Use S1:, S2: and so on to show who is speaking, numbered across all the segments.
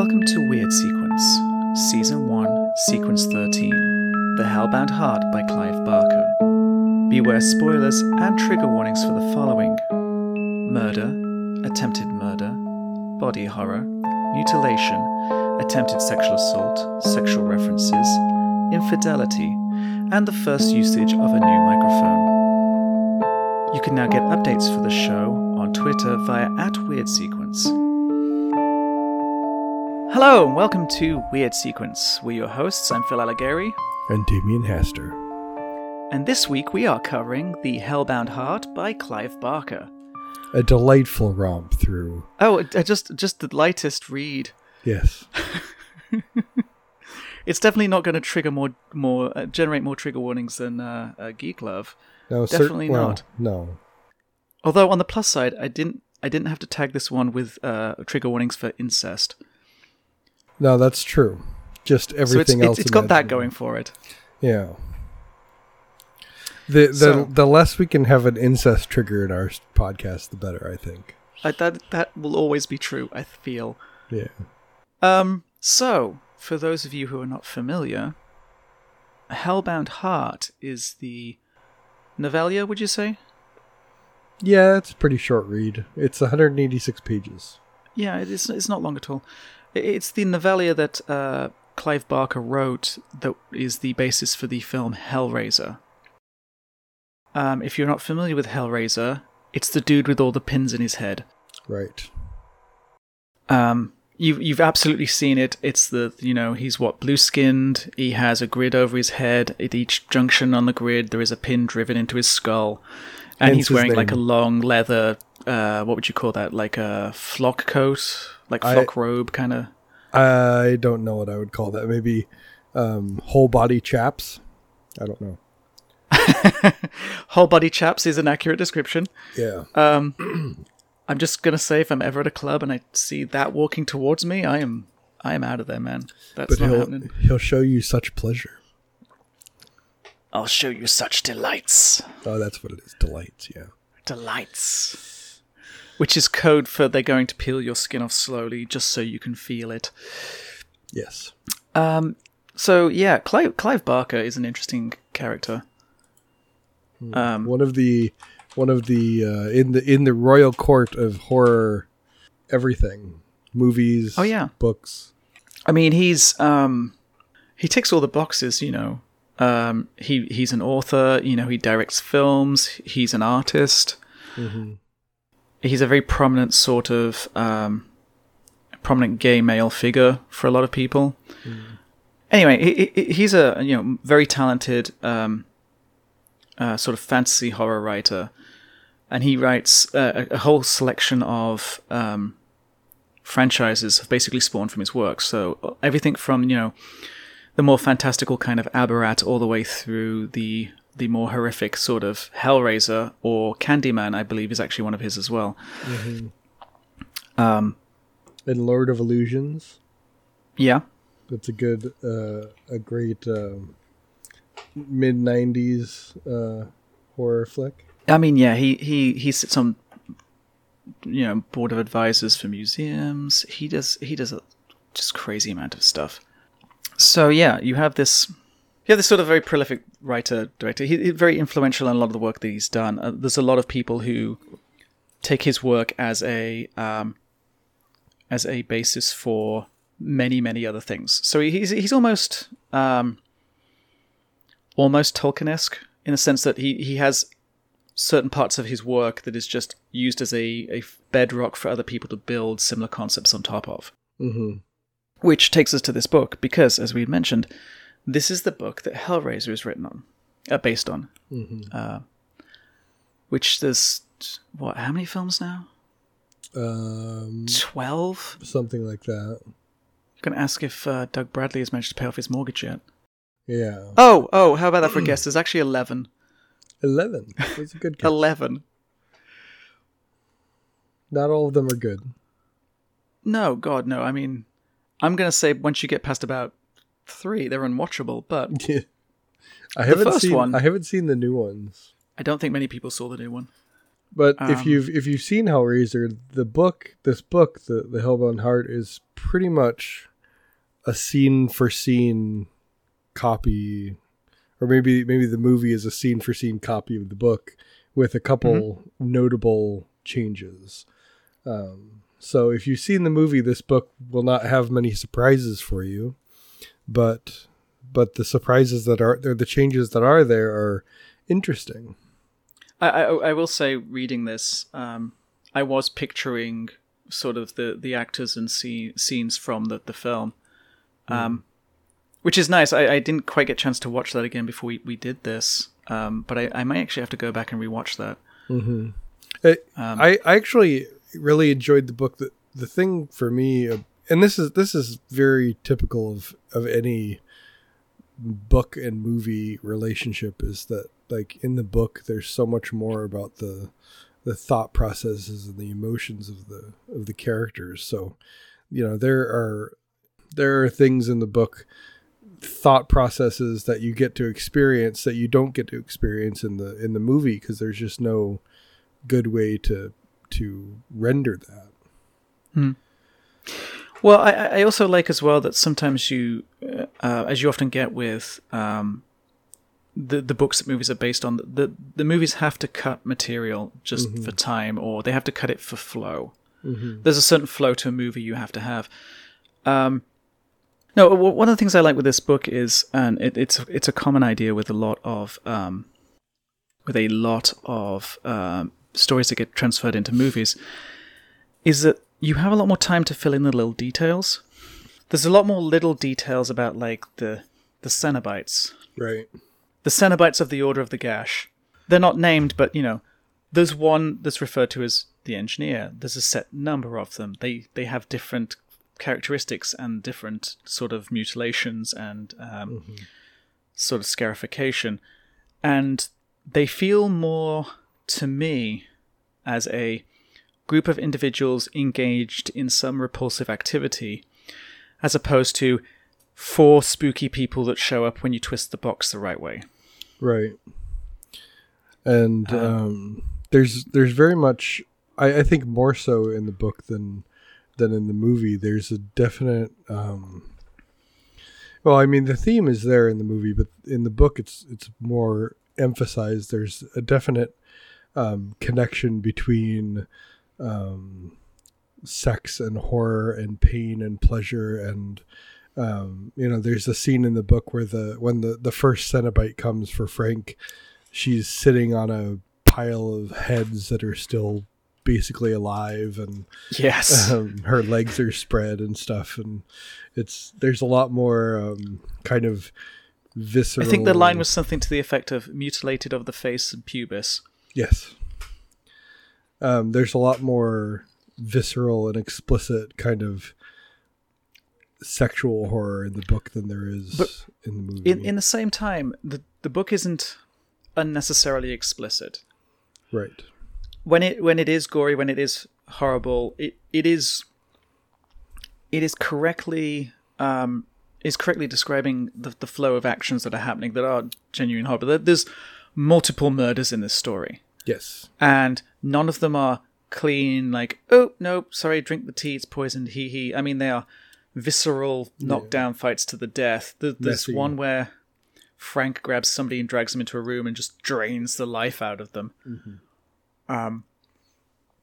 S1: Welcome to Weird Sequence, Season 1, Sequence 13 The Hellbound Heart by Clive Barker. Beware spoilers and trigger warnings for the following murder, attempted murder, body horror, mutilation, attempted sexual assault, sexual references, infidelity, and the first usage of a new microphone. You can now get updates for the show on Twitter via at Weird Sequence. Hello and welcome to Weird Sequence. We're your hosts. I'm Phil Allegheri.
S2: and Damien Haster.
S1: and this week we are covering The Hellbound Heart by Clive Barker.
S2: A delightful romp through.
S1: Oh, uh, just just the lightest read.
S2: Yes.
S1: It's definitely not going to trigger more more uh, generate more trigger warnings than uh, uh, Geek Love.
S2: No,
S1: Definitely
S2: well,
S1: not.
S2: No.
S1: Although on the plus side, I didn't I didn't have to tag this one with uh, trigger warnings for incest.
S2: No, that's true. Just
S1: So
S2: everything
S1: it's,
S2: else.
S1: it's, it's got that going for it.
S2: Yeah. The the
S1: So-
S2: the less we can have an incest trigger in our podcast, the better. I think.
S1: I, that that will always be true. I feel.
S2: Yeah.
S1: Um. So, for those of you who are not familiar, Hellbound Heart is the novella. Would you say?
S2: Yeah, it's a pretty short read. It's 186 pages.
S1: Yeah, it is. It's not long at all. It's the novella that uh, Clive Barker wrote that is the basis for the film Hellraiser. Um, if you're not familiar with Hellraiser, it's the dude with all the pins in his head.
S2: Right.
S1: Um, you've you've absolutely seen it. It's the you know he's what blue skinned. He has a grid over his head. At each junction on the grid, there is a pin driven into his skull, and
S2: Hence
S1: he's wearing like a long leather. Uh, what would you call that? Like a flock coat, like
S2: I-
S1: robe, kind of.
S2: I don't know what I would call that. Maybe um, whole body chaps. I don't know.
S1: Whole body chaps is an accurate description.
S2: Yeah.
S1: Um, I'm just gonna say, if I'm ever at a club and I see that walking towards me, I am I am out of there, man. That's
S2: but
S1: not
S2: he'll
S1: happening.
S2: he'll show you such pleasure.
S1: I'll show you such delights.
S2: Oh, that's what it is. Delights. Yeah.
S1: delights, which is code for they're going to peel your skin off slowly just so you can feel it.
S2: Yes.
S1: Um, so yeah, Clive, Clive Barker is an interesting character. Um,
S2: one of the one of the uh, in the in the royal court of horror everything movies
S1: Oh, yeah.
S2: books
S1: I mean, he's um, he ticks all the boxes, you know. Um, he he's an author, you know. He directs films. He's an artist. He's a very prominent sort of um, prominent gay male figure for a lot of people. Anyway, he, he, he's a you know very talented um, uh, sort of fantasy horror writer, and he writes uh, a, a whole selection of um, franchises have basically spawned from his work. So uh, everything from you know the more fantastical kind of Abarat all the way through the the more horrific sort of Hellraiser or Candyman, I believe, is actually one of his as well. Um,
S2: and lord of illusions
S1: yeah,
S2: that's a good uh, a great um, mid 90s uh, horror flick
S1: I mean, yeah, he he he sits on you know board of advisors for museums. He does he does a just crazy amount of stuff. So yeah, you have this have this sort of very prolific writer director. He, he's very influential in a lot of the work that he's done. Uh, there's a lot of people who take his work as a um, as a basis for many many other things. So he's he's almost um, almost Tolkien-esque in the sense that he he has certain parts of his work that is just used as a, a bedrock for other people to build similar concepts on top of.
S2: mm-hmm.
S1: Which takes us to this book, because as we mentioned, this is the book that Hellraiser is written on, uh, based on.
S2: Mm-hmm.
S1: Uh, which there's, what, how many films now?
S2: um,
S1: 12?
S2: something like that
S1: I'm to ask if uh, Doug Bradley has managed to pay off his mortgage yet.
S2: yeah
S1: Oh, oh, how about that for a guess? There's actually 11.
S2: 11 that's a good guess.
S1: 11.
S2: not all of them are good
S1: No, God, no. I mean, I'm going to say once you get past about three, they're unwatchable, but
S2: I haven't seen
S1: one-
S2: I haven't seen the new ones
S1: I don't think many people saw the new one.
S2: But if
S1: Um,
S2: you've if you've seen Hellraiser, the book, this book, the the Hellbound Heart, is pretty much a scene for scene copy, or maybe maybe the movie is a scene for scene copy of the book with a couple notable changes. Um, so if you've seen the movie, this book will not have many surprises for you, but but the surprises that are there, the changes that are there are interesting.
S1: I, I, I will say, reading this, um, I was picturing sort of the, the actors and see, scenes from the, the film, um, which is nice. I, I didn't quite get a chance to watch that again before we, we did this, um, but I, I might actually have to go back and rewatch that.
S2: Mm-hmm. It,
S1: Um,
S2: I, I actually really enjoyed the book. The, the thing for me, uh, and this is this is very typical of of any book and movie relationship, is that like in the book, there's so much more about the the thought processes and the emotions of the of the characters. So, you know, there are there are things in the book thought processes that you get to experience that you don't get to experience in the in the movie because there's just no good way to to render that. Hmm.
S1: Well, I, I also like as well that sometimes you, uh, uh, as you often get with um, the the books that movies are based on, the the movies have to cut material just for time, or they have to cut it for flow. There's a certain flow to a movie you have to have. Um, no, one of the things I like with this book is, and it, it's it's a common idea with a lot of um, with a lot of um, stories that get transferred into movies, is that you have a lot more time to fill in the little details. There's a lot more little details about like the the Cenobites,
S2: Right.
S1: the Cenobites of the Order of the Gash. They're not named, but you know, there's one that's referred to as the engineer. There's a set number of them. They they have different characteristics and different sort of mutilations and um, sort of scarification, and they feel more to me as a group of individuals engaged in some repulsive activity, as opposed to four spooky people that show up when you twist the box the right way.
S2: Right. And um, there's there's very much I, I think more so in the book than than in the movie. There's a definite um, well, I mean the theme is there in the movie, but in the book it's it's more emphasized. There's a definite um, connection between um, sex and horror and pain and pleasure and um, you know there's a scene in the book where the when the the first cenobite comes for frank she's sitting on a pile of heads that are still basically alive and
S1: Yes.
S2: um, her legs are spread and stuff and it's there's a lot more um, kind of visceral I
S1: think the line was something to the effect of mutilated of the face and pubis.
S2: yes um, there's a lot more visceral and explicit kind of sexual horror in the book than there is
S1: But
S2: in the movie
S1: In in the same time, the the book isn't unnecessarily explicit.
S2: right
S1: When it when it is gory, when it is horrible, it, it is it is correctly um is correctly describing the the flow of actions that are happening that are genuine horror. There- There's multiple murders in this story.
S2: Yes.
S1: And none of them are clean like oh nope, sorry drink the tea it's poisoned hee hee. I mean they are visceral knockdown fights to the death. There- there's
S2: Messy.
S1: one where frank grabs somebody and drags them into a room and just drains the life out of them. Um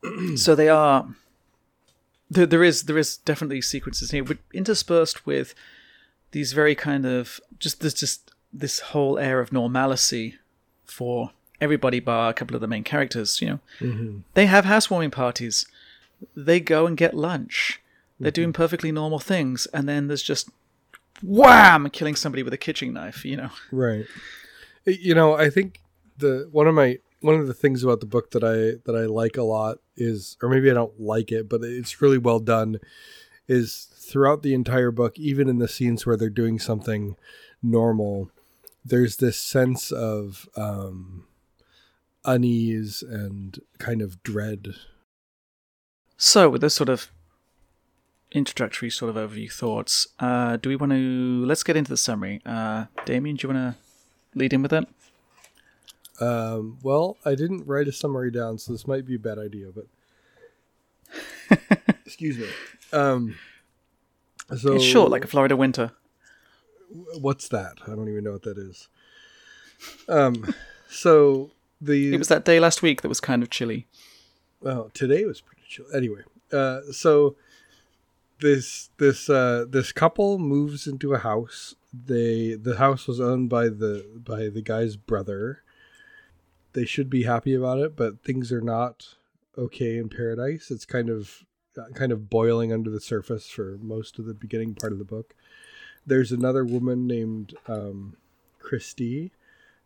S1: so they are there, there is there is definitely sequences here. But interspersed with these very kind of just there's just this whole air of normalcy for everybody bar a couple of the main characters you know. They have housewarming parties. They go and get lunch. They're doing perfectly normal things and then there's just wham killing somebody with a kitchen knife you know.
S2: Right. You know i think the one of my one of the things about the book that i that i like a lot is or maybe i don't like it but it's really well done is throughout the entire book even in the scenes where they're doing something normal there's this sense of um unease and kind of dread
S1: so with those sort of introductory sort of overview thoughts uh do we want to let's get into the summary uh damien do you want to lead in with that
S2: Um, well, I didn't write a summary down, so this might be a bad idea, but excuse me. Um, so
S1: It's short, like a Florida winter.
S2: what's that? I don't even know what that is. Um, so the
S1: It was that day last week that was kind of chilly.
S2: well today was pretty chill. Anyway, uh, so this this uh, this couple moves into a house. They the house was owned by the by the guy's brother. They should be happy about it, but things are not okay in paradise. It's kind of kind of boiling under the surface for most of the beginning part of the book. There's another woman named um, Christy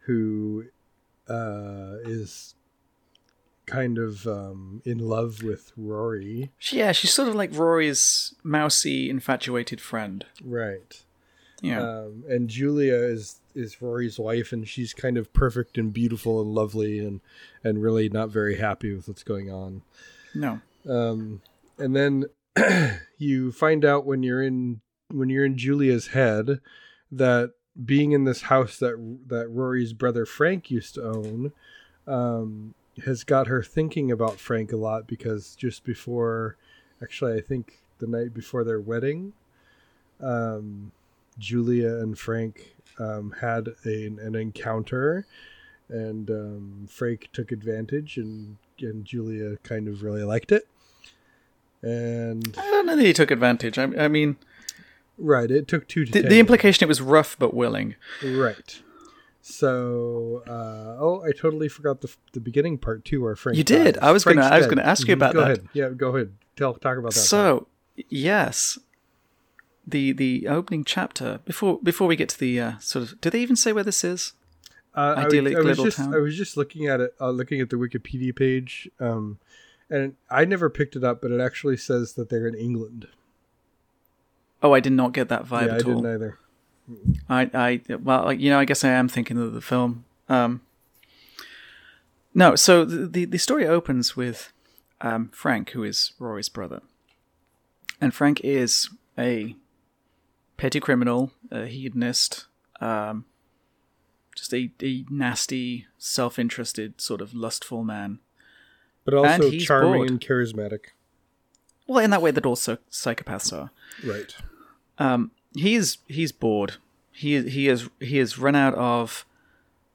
S2: who uh, is kind of um, in love with Rory.
S1: Yeah, she's sort of like Rory's mousy, infatuated friend.
S2: Right.
S1: Yeah.
S2: Um, and Julia is is Rory's wife, and she's kind of perfect and beautiful and lovely, and and really not very happy with what's going on.
S1: no.
S2: Um, and then you find out when you're in when you're in Julia's head that being in this house that that Rory's brother Frank used to own um, has got her thinking about Frank a lot because just before, actually, I think the night before their wedding, um, Julia and Frank um, had a, an encounter, and um, Frank took advantage, and and Julia kind of really liked it. And
S1: I don't know that he took advantage. I, I mean,
S2: right, it took two to
S1: the, the implication it was rough but willing.
S2: Right. So, uh, oh, I totally forgot the the beginning part too, where Frank.
S1: You did.
S2: dies.
S1: I was gonna- I was
S2: dead.
S1: gonna ask you
S2: Mhm.
S1: about
S2: go
S1: that.
S2: ahead. Yeah, go ahead. Tell talk about that. part.
S1: So, yes, the the opening chapter before before we get to the uh, sort of. Do they even say where this is?
S2: uh, I,
S1: idyllic
S2: I was
S1: little
S2: just
S1: town.
S2: I was just looking at it, uh, looking at the Wikipedia page, um, and I never picked it up, but it actually says that they're in England.
S1: Oh, I did not get that vibe
S2: yeah, I
S1: at all.
S2: didn't either.
S1: I, I, well, like, you know, I guess I am thinking of the film. Um, no, so the, the the story opens with um, Frank, who is Rory's brother, and Frank is a petty criminal, a hedonist, um, just a, a nasty, self-interested, sort of lustful man.
S2: But also
S1: he's
S2: charming
S1: bored.
S2: and charismatic.
S1: Well, in that way that also psychopaths are.
S2: Right.
S1: Um, he's he's bored. He he has he has run out of,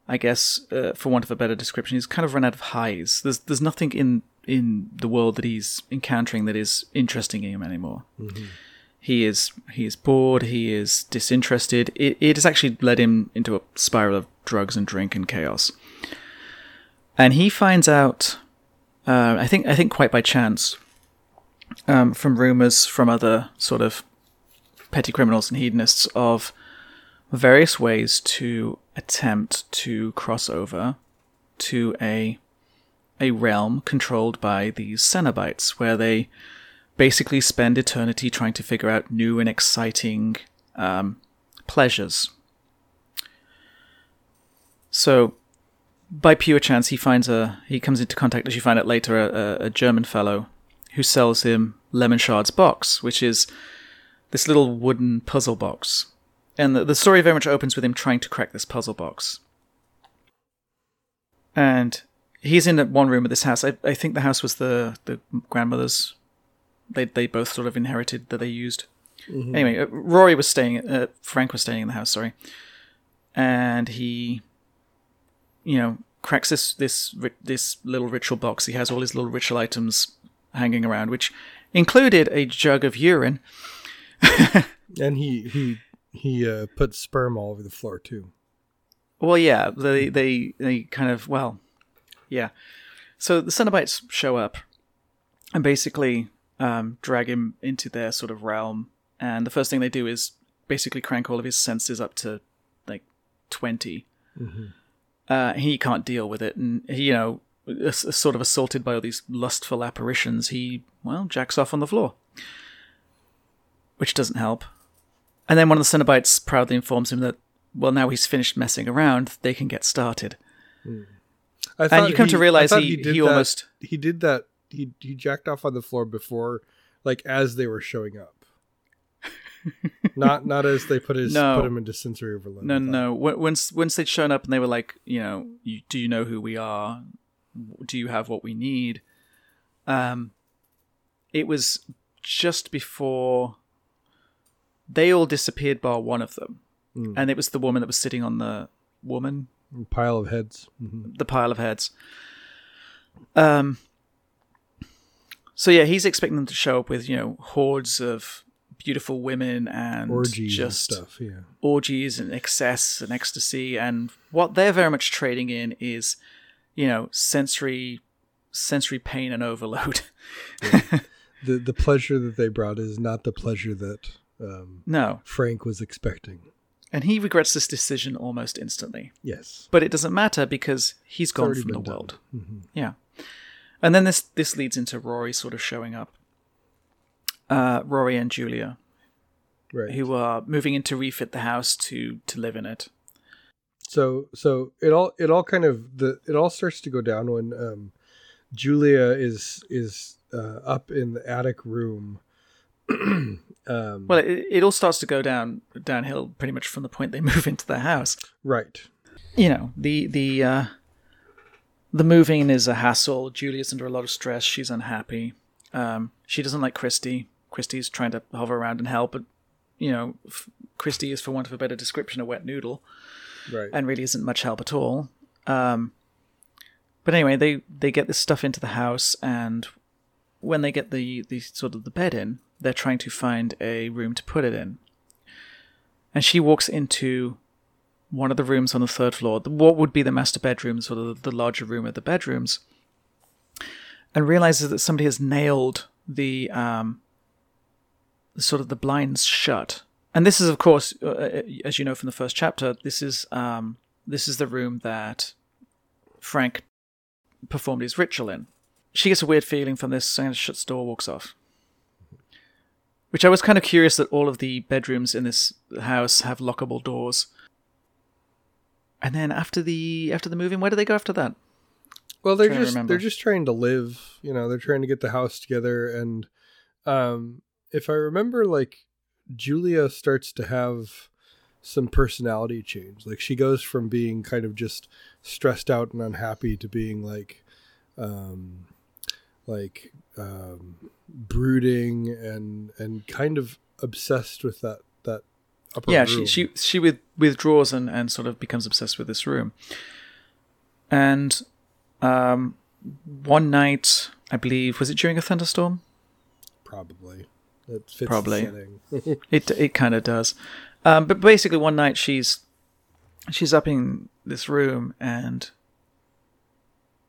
S1: I guess, uh, for want of a better description, he's kind of run out of highs. There's there's nothing in in the world that he's encountering that is interesting him anymore. He is he is bored. He is disinterested. It it has actually led him into a spiral of drugs and drink and chaos. And he finds out, uh, I think I think quite by chance, um, from rumors from other sort of petty criminals and hedonists of various ways to attempt to cross over to a a realm controlled by these Cenobites, where they basically spend eternity trying to figure out new and exciting um, pleasures. So, by pure chance, he finds a he comes into contact, as you find out later, a, a, a German fellow who sells him Lemarchand's box, which is this little wooden puzzle box. And the, the story very much opens with him trying to crack this puzzle box. And he's in one room of this house. I, I think the house was the, the grandmother's. They, they both sort of inherited that they used. Anyway, uh, Rory was staying, uh, Frank was staying in the house, sorry. And he, you know, cracks this, this, this little ritual box. He has all his little ritual items hanging around, which included a jug of urine.
S2: And he he he uh, put sperm all over the floor too.
S1: Well, yeah, they they they kind of well, yeah. So the Cenobites show up and basically um, drag him into their sort of realm, and the first thing they do is basically crank all of his senses up to like 20 Uh, he can't deal with it, and he, you know, sort of assaulted by all these lustful apparitions. He well jacks off on the floor, which doesn't help. And then one of the Cenobites proudly informs him that, well, now he's finished messing around, they can get started.
S2: I
S1: And you come to realize he- he
S2: that-
S1: almost-
S2: he did that he he jacked off on the floor before like as they were showing up. not not as they put his
S1: No.
S2: put him into sensory overload.
S1: No, no. Once once they'd shown up and they were like, you know, you, do you know who we are? Do you have what we need? Um, it was just before they all disappeared, bar one of them,
S2: Mm.
S1: and it was the woman that was sitting on the woman,
S2: pile of heads. hmm
S1: the pile of heads. Um. So yeah, he's expecting them to show up with you know hordes of beautiful women and
S2: Orgies
S1: just
S2: and stuff. Yeah.
S1: orgies and excess and ecstasy and what they're very much trading in is you know sensory sensory pain and overload
S2: The the pleasure that they brought is not the pleasure that um,
S1: no
S2: Frank was expecting.
S1: and he regrets this decision almost instantly
S2: Yes.
S1: but it doesn't matter because he's gone from the
S2: done.
S1: world
S2: hmm
S1: yeah and then this this leads into rory sort of showing up uh, rory and julia
S2: Right.
S1: who are moving in to refit the house to to live in it
S2: So so it all it all kind of the it all starts to go down when um, Julia is is uh, up in the attic room. um,
S1: well it, it all starts to go down downhill pretty much from the point they move into the house.
S2: Right.
S1: you know the the uh the moving is a hassle. Julia's under a lot of stress. She's unhappy. Um she doesn't like christy. Christy's trying to hover around and help but you know f- christy is for want of a better description a wet noodle
S2: Right.
S1: and really isn't much help at all. Um but anyway they they get this stuff into the house and when they get the the sort of the bed in they're trying to find a room to put it in and she walks into one of the rooms on the third floor, what would be the master bedrooms or the larger room of the bedrooms, and realizes that somebody has nailed the um, sort of the blinds shut. And this is, of course, uh, as you know from the first chapter, this is um, this is the room that Frank performed his ritual in. She gets a weird feeling from this, and shuts the door, walks off. Which I was kind of curious that all of the bedrooms in this house have lockable doors. And then after the after the moving, where do they go after that?
S2: Well, they're just they're just trying to live. You know, they're trying to get the house together. And um, if I remember, like Julia starts to have some personality change. Like she goes from being kind of just stressed out and unhappy to being like, um, like um, brooding and and kind of obsessed with that that upper
S1: yeah,
S2: room.
S1: she she she with, withdraws and, and sort of becomes obsessed with this room. And um, one night, I believe, was it during a thunderstorm?
S2: probably it fits
S1: Probably.
S2: the.
S1: It it kind of does. Um, but basically, one night she's she's up in this room and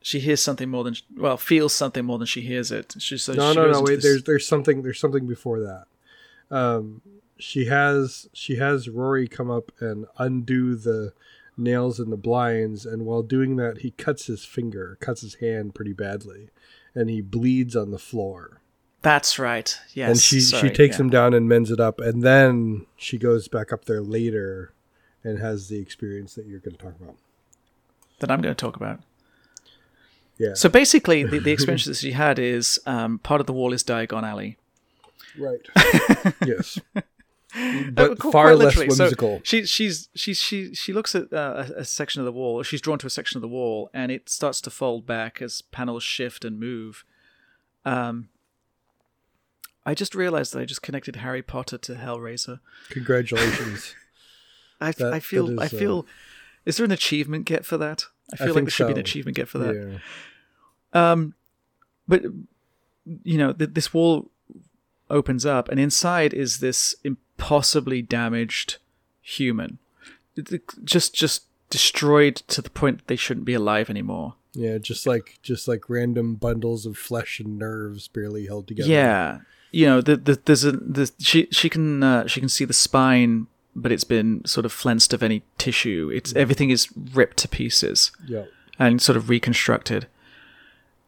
S1: she hears something more than well feels something more than she hears it. She so
S2: no,
S1: she
S2: no, no. Wait,
S1: this-
S2: there's there's something there's something before that. Um, she has she has Rory come up and undo the nails in the blinds, and while doing that, he cuts his finger, cuts his hand pretty badly, and he bleeds on the floor.
S1: that's right. Yes,
S2: and she
S1: sorry,
S2: she takes
S1: yeah.
S2: him down and mends it up, and then she goes back up there later and has the experience that you're going to talk about.
S1: that I'm going to talk about.
S2: Yeah,
S1: So basically, the, the experience that she had is um, part of the wall is Diagon Alley.
S2: right. yes,
S1: Uh,
S2: but
S1: qu-
S2: far less
S1: literally. So
S2: whimsical.
S1: she she's she she she looks at uh, a, a section of the wall. She's drawn to a section of the wall, and it starts to fold back as panels shift and move. Um, I just realized that I just connected Harry Potter to Hellraiser.
S2: Congratulations.
S1: I,
S2: That-
S1: I feel
S2: that
S1: I
S2: is, uh,
S1: feel. Is there an achievement get for that? I feel like
S2: think
S1: there should be an achievement get for that.
S2: yeah.
S1: Um, but you know, th- this wall opens up, and inside is this impossibly damaged human, just just destroyed to the point that they shouldn't be alive anymore.
S2: Yeah, just like just like random bundles of flesh and nerves barely held together.
S1: Yeah, you know, the, the, there's a the, she she can uh, she can see the spine, but it's been sort of flensed of any tissue. It's everything is ripped to pieces
S2: Yeah.
S1: and sort of reconstructed,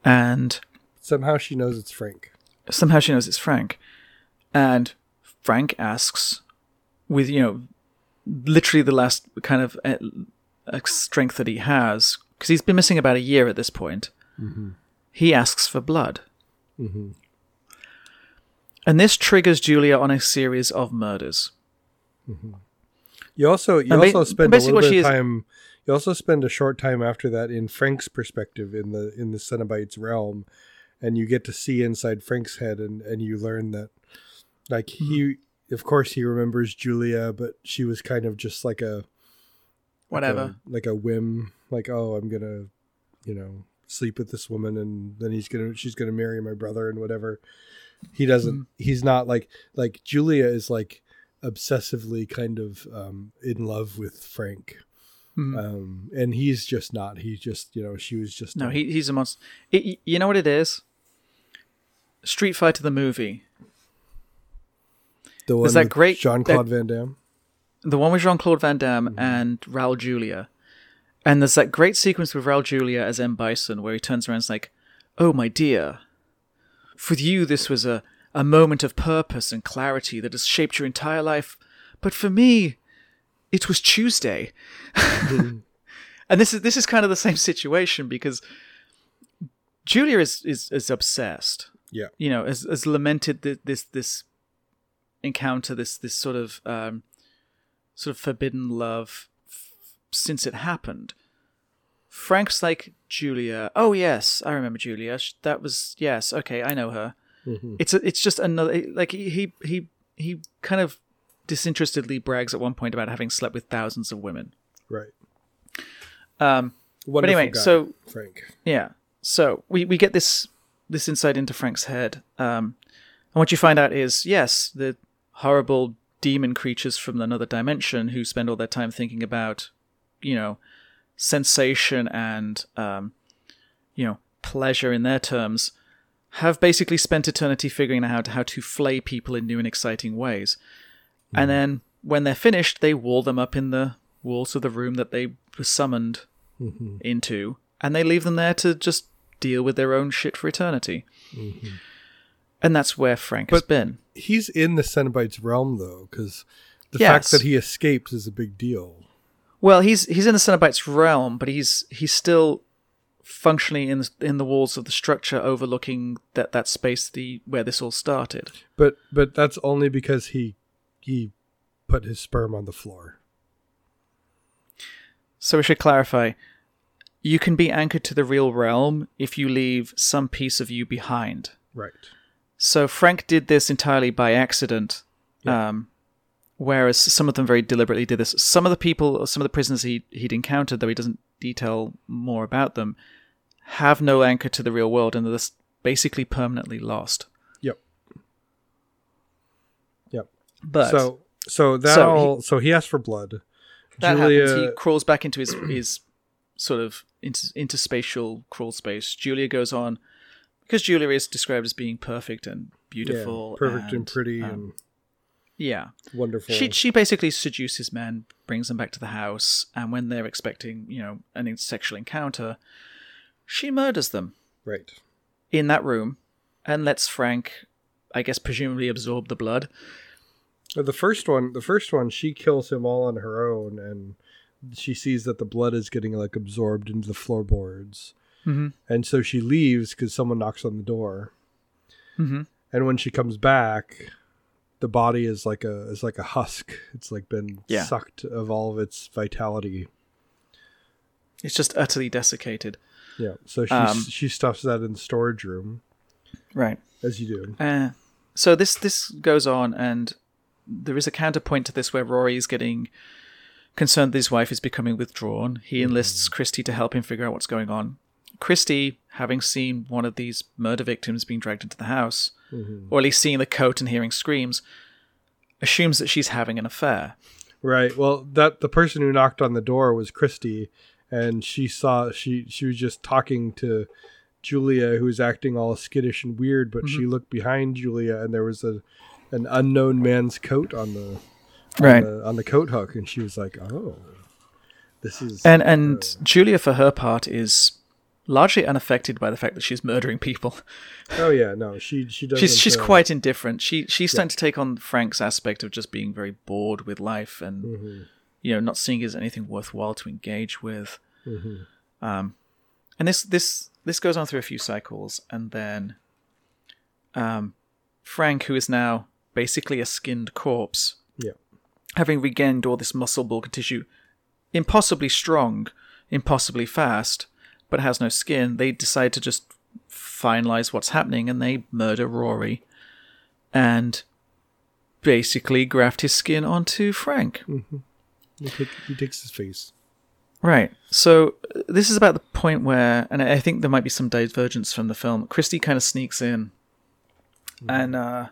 S1: and
S2: Somehow she knows it's Frank.
S1: somehow she knows it's Frank. And Frank asks, with, you know, literally the last kind of uh, uh, strength that he has, because he's been missing about a year at this point, he asks for blood.
S2: Mm-hmm.
S1: And this triggers Julia on a series of murders.
S2: You also you
S1: ba-
S2: also spend a little bit of
S1: is-
S2: time. You also spend a short time after that in Frank's perspective in the in the Cenobites realm, and you get to see inside Frank's head, and and you learn that, like mm-hmm. he, of course, he remembers Julia, but she was kind of just like a like
S1: Whatever.
S2: a, like a whim, like oh, I'm gonna, you know, sleep with this woman, and then he's gonna she's gonna marry my brother and whatever. He doesn't. Mm-hmm. He's not like like Julia is like obsessively kind of um, in love with Frank,
S1: Mhm.
S2: um, and he's just not. He just you know she was just
S1: No,
S2: a-
S1: he, he's a monster. It, you know what it is? Street Fighter the movie.
S2: the one
S1: that
S2: with
S1: great-
S2: Jean Claude Van Damme.
S1: The one with Jean Claude Van Damme and Raul Julia. And there's that great sequence with Raul Julia as M. Bison where he turns around and is like, Oh, my dear. For you, this was a, a moment of purpose and clarity that has shaped your entire life. But for me, it was Tuesday. and this is this is kind of the same situation because Julia is is, is obsessed.
S2: Yeah.
S1: You know, has, has lamented th- this this encounter, this this sort of um, sort of forbidden love f- since it happened. Frank's like Julia. Oh yes, I remember Julia. That was yes. Okay, I know her.
S2: Mhm.
S1: It's a, it's just another like he he he kind of disinterestedly brags at one point about having slept with thousands of women.
S2: Right.
S1: Um,
S2: Wonderful
S1: anyway,
S2: guy,
S1: so-
S2: Frank.
S1: yeah. So we, we get this this insight into Frank's head. Um, and what you find out is yes, the horrible demon creatures from another dimension who spend all their time thinking about, you know, sensation and um, you know, pleasure in their terms, have basically spent eternity figuring out how to, how to flay people in new and exciting ways. And hmm. then when they're finished, they wall them up in the walls of the room that they were summoned mm-hmm. into, and they leave them there to just deal with their own shit for eternity. Mm-hmm. And that's where Frank has been.
S2: He's in the Cenobites realm though, because the
S1: Yes.
S2: fact that he escapes is a big deal.
S1: Well, he's he's in the Cenobites realm, but he's he's still functionally in the, in the walls of the structure, overlooking that that space the where this all started.
S2: But but that's only because he he put his sperm on the floor.
S1: So we should clarify. You can be anchored to the real realm if you leave some piece of you behind.
S2: Right.
S1: So Frank did this entirely by accident, um, whereas some of them very deliberately did this. Some of the people, some of the prisoners he, he'd encountered, though he doesn't detail more about them, have no anchor to the real world and they're basically permanently lost.
S2: Yep. Yep.
S1: But
S2: so so that
S1: So
S2: all so he asks for blood.
S1: that
S2: Julia
S1: happens. He crawls back into his, his sort of inter, interspatial crawl space. Julia goes on because Julia is described as being perfect and beautiful,
S2: yeah, perfect and, pretty
S1: um,
S2: and
S1: yeah.
S2: wonderful.
S1: She she basically seduces men, brings them back to the house, and when they're expecting, you know, an sexual encounter, she murders them
S2: right.
S1: in that room and lets Frank, I guess, presumably absorb the blood.
S2: The first one, the first one, she kills him all on her own, and she sees that the blood is getting like absorbed into the floorboards,
S1: Mm-hmm.
S2: and so she leaves because someone knocks on the door.
S1: Mm-hmm.
S2: And when she comes back, the body is like a is like a husk. It's like been
S1: Yeah.
S2: sucked of all of its vitality.
S1: It's just utterly desiccated.
S2: Yeah. So she
S1: Um,
S2: she stuffs that in the storage room,
S1: Right.
S2: as you do.
S1: Uh, so this this goes on, and there is a counterpoint to this where Rory is getting concerned that his wife is becoming withdrawn. He enlists Christy to help him figure out what's going on. Christy, having seen one of these murder victims being dragged into the house, or at least seeing the coat and hearing screams, assumes that she's having an affair.
S2: Right. Well, that the person who knocked on the door was Christy, and she saw she she was just talking to Julia, who was acting all skittish and weird. But she looked behind Julia, and there was a an unknown man's coat on the
S1: Right.
S2: on the, on the coat hook, and she was like, "Oh, this is
S1: And and Julia, for her part, is largely unaffected by the fact that she's murdering people.
S2: oh yeah, no, she she doesn't.
S1: she's she's
S2: uh,
S1: quite indifferent. She she's starting to take on Frank's aspect of just being very bored with life and
S2: Mm-hmm.
S1: You know not seeing as anything worthwhile to engage with.
S2: Mm-hmm.
S1: Um, and this this this goes on through a few cycles, and then um, Frank, who is now basically a skinned corpse,
S2: Yeah.
S1: having regained all this muscle, bulk, and tissue, impossibly strong, impossibly fast, but has no skin, they decide to just finalize what's happening and they murder Rory and basically graft his skin onto Frank.
S2: He, take, he takes his face.
S1: Right. So this is about the point where, and I think there might be some divergence from the film. Christy kind of sneaks in, and uh,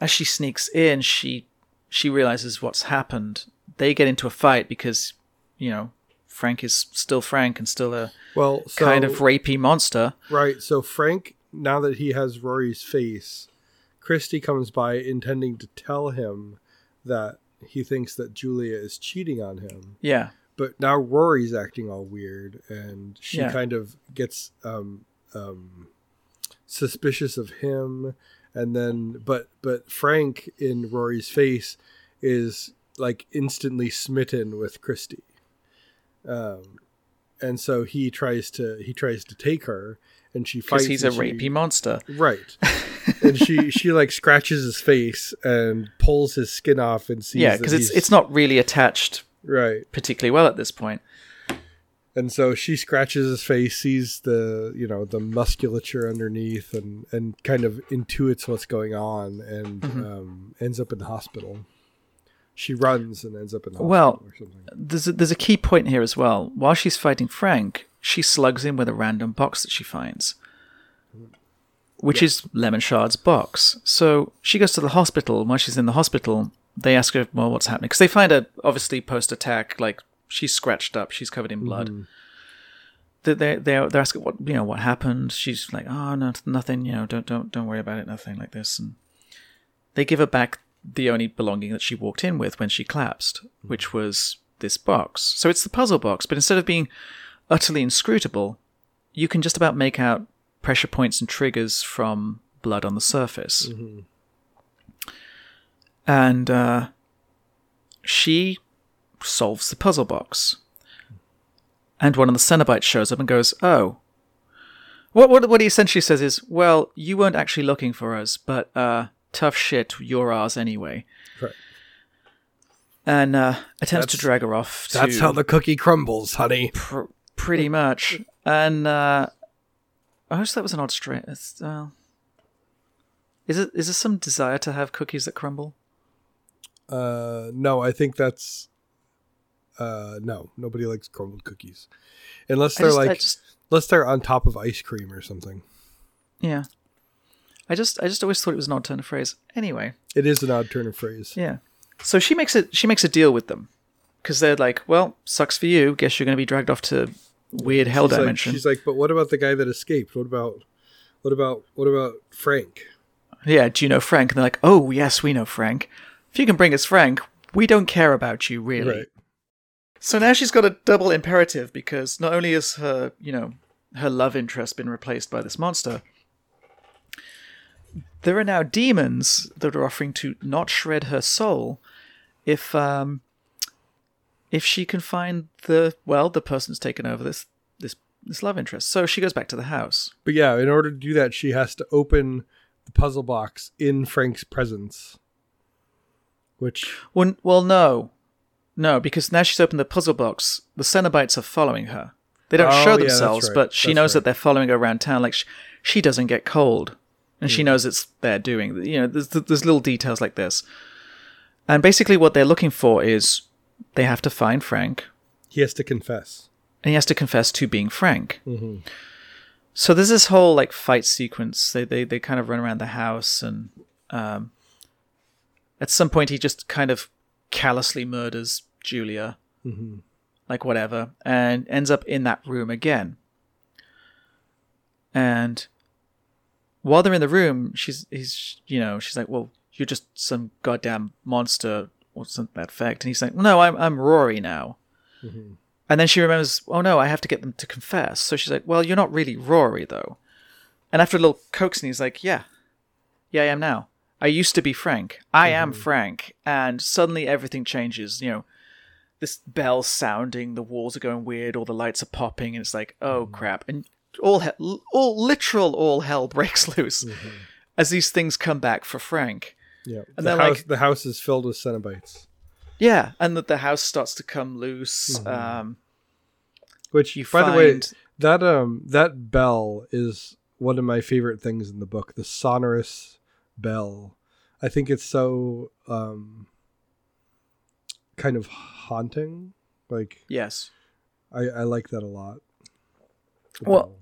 S1: as she sneaks in, she she realizes what's happened. They get into a fight because, you know, Frank is still Frank and still a
S2: Well, so,
S1: kind of rapey monster.
S2: right. So Frank, now that he has Rory's face, Christy comes by intending to tell him that he thinks that Julia is cheating on him.
S1: Yeah.
S2: But now Rory's acting all weird, and she
S1: Yeah.
S2: kind of gets um, um, suspicious of him. And then, but but Frank in Rory's face is like instantly smitten with Christy. Um, and so he tries to he tries to take her, and she fights.
S1: Because he's a
S2: she-
S1: rapey monster.
S2: right? and she she like scratches his face and pulls his skin off and sees.
S1: Yeah, because it's it's not really attached
S2: right.
S1: particularly well at this point.
S2: and so she scratches his face sees the you know the musculature underneath and and kind of intuits what's going on and
S1: Mm-hmm.
S2: um, ends up in the hospital she runs and ends up in the hospital
S1: Well,
S2: or something
S1: there's a, there's a key point here as well. While she's fighting Frank, she slugs him with a random box that she finds, which is Lemarchand's box. So she goes to the hospital. While she's in the hospital, they ask her, "Well, what's happening?" Because they find her obviously post-attack, like she's scratched up, she's covered in blood. Mm-hmm. They they they're, they're asking what you know what happened. She's like, "Oh no, nothing. You know, don't don't don't worry about it. Nothing like this." And they give her back the only belonging that she walked in with when she collapsed, which mm-hmm. was this box. So it's the puzzle box, but instead of being utterly inscrutable, you can just about make out pressure points and triggers from blood on the surface. And uh, she solves the puzzle box. And one of the Cenobites shows up and goes, Oh. What, what, what he essentially says is, Well, you weren't actually looking for us, but uh, tough shit, you're ours anyway.
S2: Right.
S1: And uh, attempts to drag her off. To,
S2: that's how the cookie crumbles honey
S1: pr- pretty much. And uh, I wish that was an odd. It's, uh, is it is there some desire to have cookies that crumble?
S2: uh no i think that's uh no nobody likes crumbled cookies unless they're
S1: just,
S2: like
S1: just,
S2: unless they're on top of ice cream or something
S1: yeah. I just, I just always thought it was an odd turn of phrase. Anyway,
S2: it is an odd turn of phrase
S1: yeah. So she makes it. She makes a deal with them because they're like, "Well, sucks for you. Guess you're going to be dragged off to weird hell
S2: she's like,
S1: dimension."
S2: she's like but what about the guy that escaped what about what about what about frank
S1: yeah. Do you know Frank? And they're like, "Oh, yes, we know Frank. If you can bring us Frank, we don't care about you, really."
S2: right
S1: So now she's got a double imperative because not only is her, you know, her love interest been replaced by this monster, there are now demons that are offering to not shred her soul if um if she can find the well, the person's taken over this this this love interest. So she goes back to the house.
S2: But yeah, in order to do that, she has to open the puzzle box in Frank's presence. Which
S1: Well, well no. No, because now she's opened the puzzle box, the Cenobites are following her. They don't
S2: Oh,
S1: show
S2: yeah,
S1: themselves,
S2: right.
S1: but she
S2: That's
S1: knows
S2: right.
S1: that they're following her around town. Like sh- she doesn't get cold, and she hmm. knows it's their doing. You know, there's there's little details like this, and basically what they're looking for is they have to find Frank,
S2: he has to confess.
S1: and he has to confess to being Frank.
S2: Mhm.
S1: So there's this whole like fight sequence. They they they kind of run around the house, and um, at some point he just kind of callously murders Julia,
S2: Mhm.
S1: like whatever, and ends up in that room again. And while they're in the room, she's he's you know she's like, well, you're just some goddamn monster or something that effect, and he's like, no, I'm I'm Rory now.
S2: Mhm.
S1: And then she remembers, oh no, I have to get them to confess. So she's like, well, you're not really Rory, though. And after a little coaxing, he's like, yeah, yeah, I am now. I used to be Frank. I am mm-hmm. Frank. And suddenly everything changes. You know, this bell sounding, the walls are going weird, all the lights are popping, and it's like, oh mm-hmm. crap. And all, he- all literal all hell breaks loose. Mm-hmm. as these things come back for Frank.
S2: Yeah.
S1: And
S2: the house
S1: like-
S2: the house is filled with Cenobites.
S1: Yeah, and that the house starts to come loose.
S2: Mhm.
S1: Um,
S2: Which
S1: you
S2: by
S1: find
S2: the way, that um that bell is one of my favorite things in the book, the sonorous bell. I think it's so um kind of haunting. Like
S1: yes.
S2: I, I like that a lot.
S1: Well,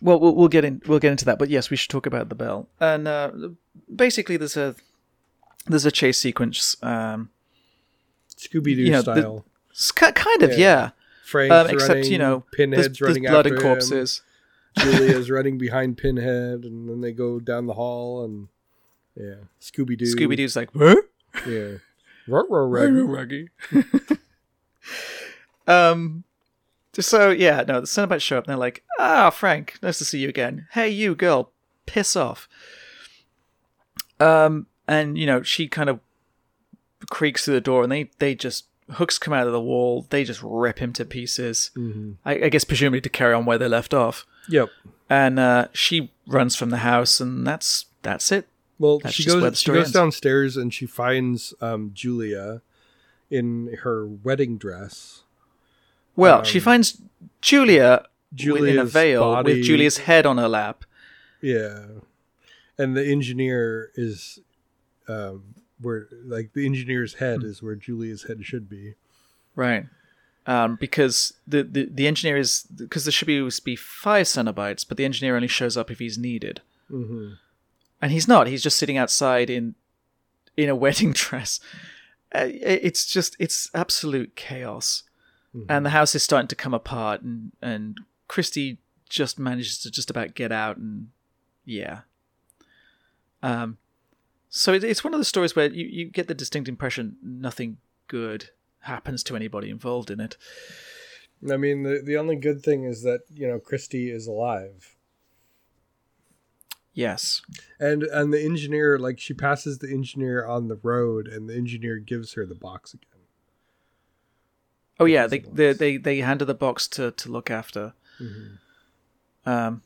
S1: we'll we'll get in we'll get into that, but yes, we should talk about the bell. And uh, basically, there's a there's a chase sequence. Um,
S2: Scooby Doo
S1: you know,
S2: style.
S1: it's kind of
S2: Yeah.
S1: yeah,
S2: Frank's
S1: um, except
S2: running,
S1: you know,
S2: Pinhead's
S1: there's, there's
S2: running
S1: blood
S2: after
S1: and corpses.
S2: him. Julia's running behind Pinhead, and then they go down the hall, and yeah, Scooby Doo.
S1: Scooby Doo's like, huh?
S2: Yeah. Raggy.
S1: um, so yeah, no, the Cenobites show up and they're like, "Ah, Frank, nice to see you again. Hey, you girl, piss off." Um, and you know, she kind of creaks through the door, and they they just hooks come out of the wall. They just rip him to pieces.
S2: Mhm.
S1: I, I guess presumably to carry on where they left off.
S2: Yep.
S1: And uh, she runs from the house, and that's that's it.
S2: Well,
S1: That's
S2: she
S1: just where the
S2: goes. She goes
S1: ends.
S2: downstairs and she finds um, Julia in her wedding dress.
S1: Well, she
S2: Um,
S1: finds Julia
S2: Julia's
S1: in a veil
S2: body,
S1: with Julia's head on her lap.
S2: Yeah, and the engineer is, um, where like the engineer's
S1: Hmm.
S2: head is where Julia's head should be.
S1: Right. Um, because the, the, the engineer is because there should be, be five Cenobites, but the engineer only shows up if he's needed,
S2: Mm-hmm.
S1: and he's not. He's just sitting outside in in a wedding dress. Uh, it's just it's absolute chaos, and the house is starting to come apart, and and Christy just manages to just about get out, and yeah. Um, so it's one of the stories where you, you get the distinct impression nothing good happens to anybody involved in it.
S2: I mean, the the only good thing is that you know Christy is alive,
S1: Yes.
S2: and and the engineer like she passes the engineer on the road, and the engineer gives her the box again.
S1: Oh yeah, they
S2: it
S1: they they, they hand her the box to, to look after. Um,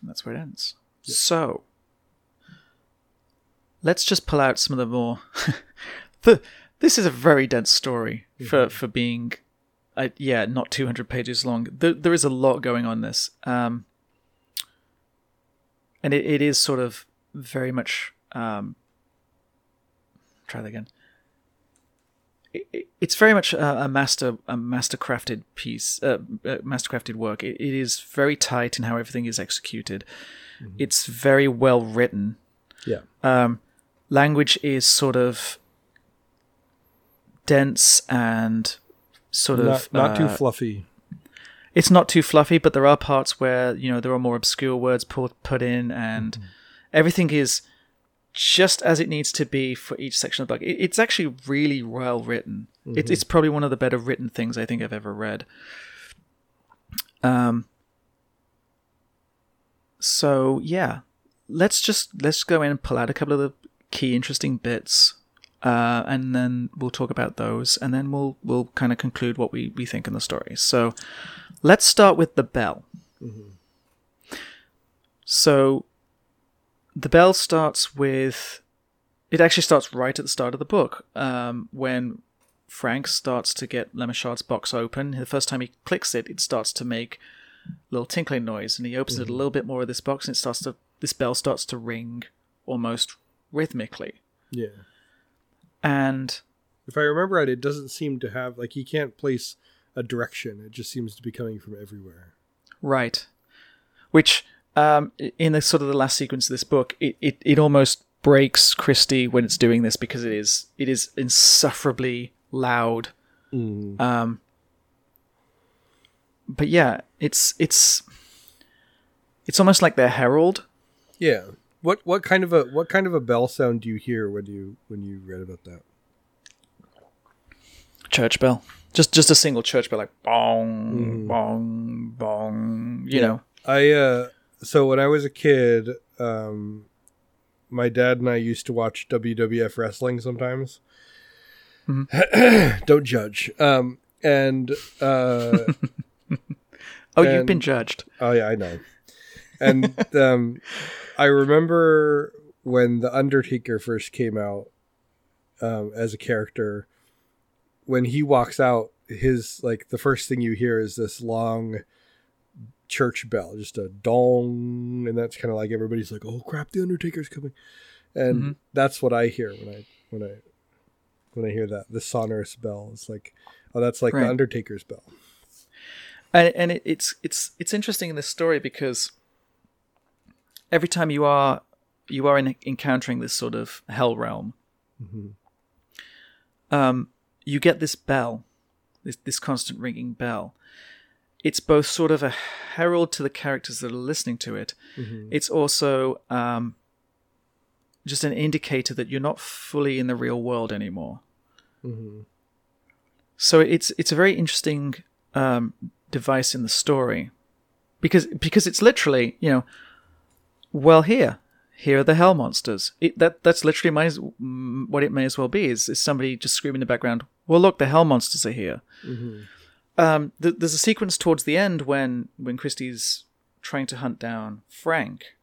S1: and that's where it ends. So let's just pull out some of the more. the this is a very dense story for for being, uh, yeah, not two hundred pages long. There, there is a lot going on in this. Um, and it, it is sort of very much. Um, try that again. It- it- It's very much a, a master, a master crafted piece, uh, uh, master crafted work. It, it is very tight in how everything is executed. It's very well written.
S2: Yeah.
S1: Um, language is sort of dense and sort
S2: Not,
S1: of
S2: not too
S1: uh,
S2: fluffy.
S1: it's not too fluffy, but there are parts where you know there are more obscure words put put in, and
S2: Mm-hmm.
S1: everything is just as it needs to be for each section of the book. It, it's actually really well written.
S2: Mm-hmm.
S1: It, it's probably one of the better written things I think I've ever read. Um. So yeah, let's just let's go in and pull out a couple of the key interesting bits, uh, and then we'll talk about those, and then we'll we'll kind of conclude what we we think in the story. So. Let's start with the bell. So, the bell starts with. It actually starts right at the start of the book um, when Frank starts to get Lemarchand's box open. The first time he clicks it, it starts to make a little tinkling noise, and he opens it a little bit more of this box, and it starts to. This bell starts to ring almost rhythmically,
S2: Yeah.
S1: and
S2: If I remember right, it doesn't seem to have like he can't place a direction. It just seems to be coming from everywhere.
S1: Right. Which, um, in the sort of the last sequence of this book, it, it, it almost breaks Christie when it's doing this because it is it is insufferably loud. Um, but yeah, it's it's it's almost like their herald.
S2: Yeah. What what kind of a what kind of a bell sound do you hear when you when you read about that?
S1: Church bell, just just a single church bell, like bong bong bong. You know,
S2: I uh so when I was a kid, um my dad and I used to watch WWF wrestling sometimes. Don't judge. Um and uh
S1: oh, you've been judged.
S2: oh yeah, I know. And um, I remember when the Undertaker first came out um, as a character. When he walks out, his like the first thing you hear is this long church bell, just a dong, and that's kind of like everybody's like, "Oh crap, the Undertaker's coming," and
S1: Mhm.
S2: that's what I hear when I when I when I hear that the sonorous bell. It's like, oh, that's like
S1: Right.
S2: the Undertaker's bell.
S1: and and it, it's it's it's interesting in this story because every time you are you are in, encountering this sort of hell realm,
S2: Mhm.
S1: um, you get this bell, this this constant ringing bell. It's both sort of a herald to the characters that are listening to it.
S2: Mhm.
S1: It's also um, just an indicator that you're not fully in the real world anymore.
S2: Mhm.
S1: So it's it's a very interesting um, device in the story because because it's literally you know, well here here are the hell monsters. It, that that's literally my, what it may as well be is, is somebody just screaming in the background. Well, look, the hell monsters are here.
S2: Mhm.
S1: Um, th- there's a sequence towards the end when when Christie's trying to hunt down Frank,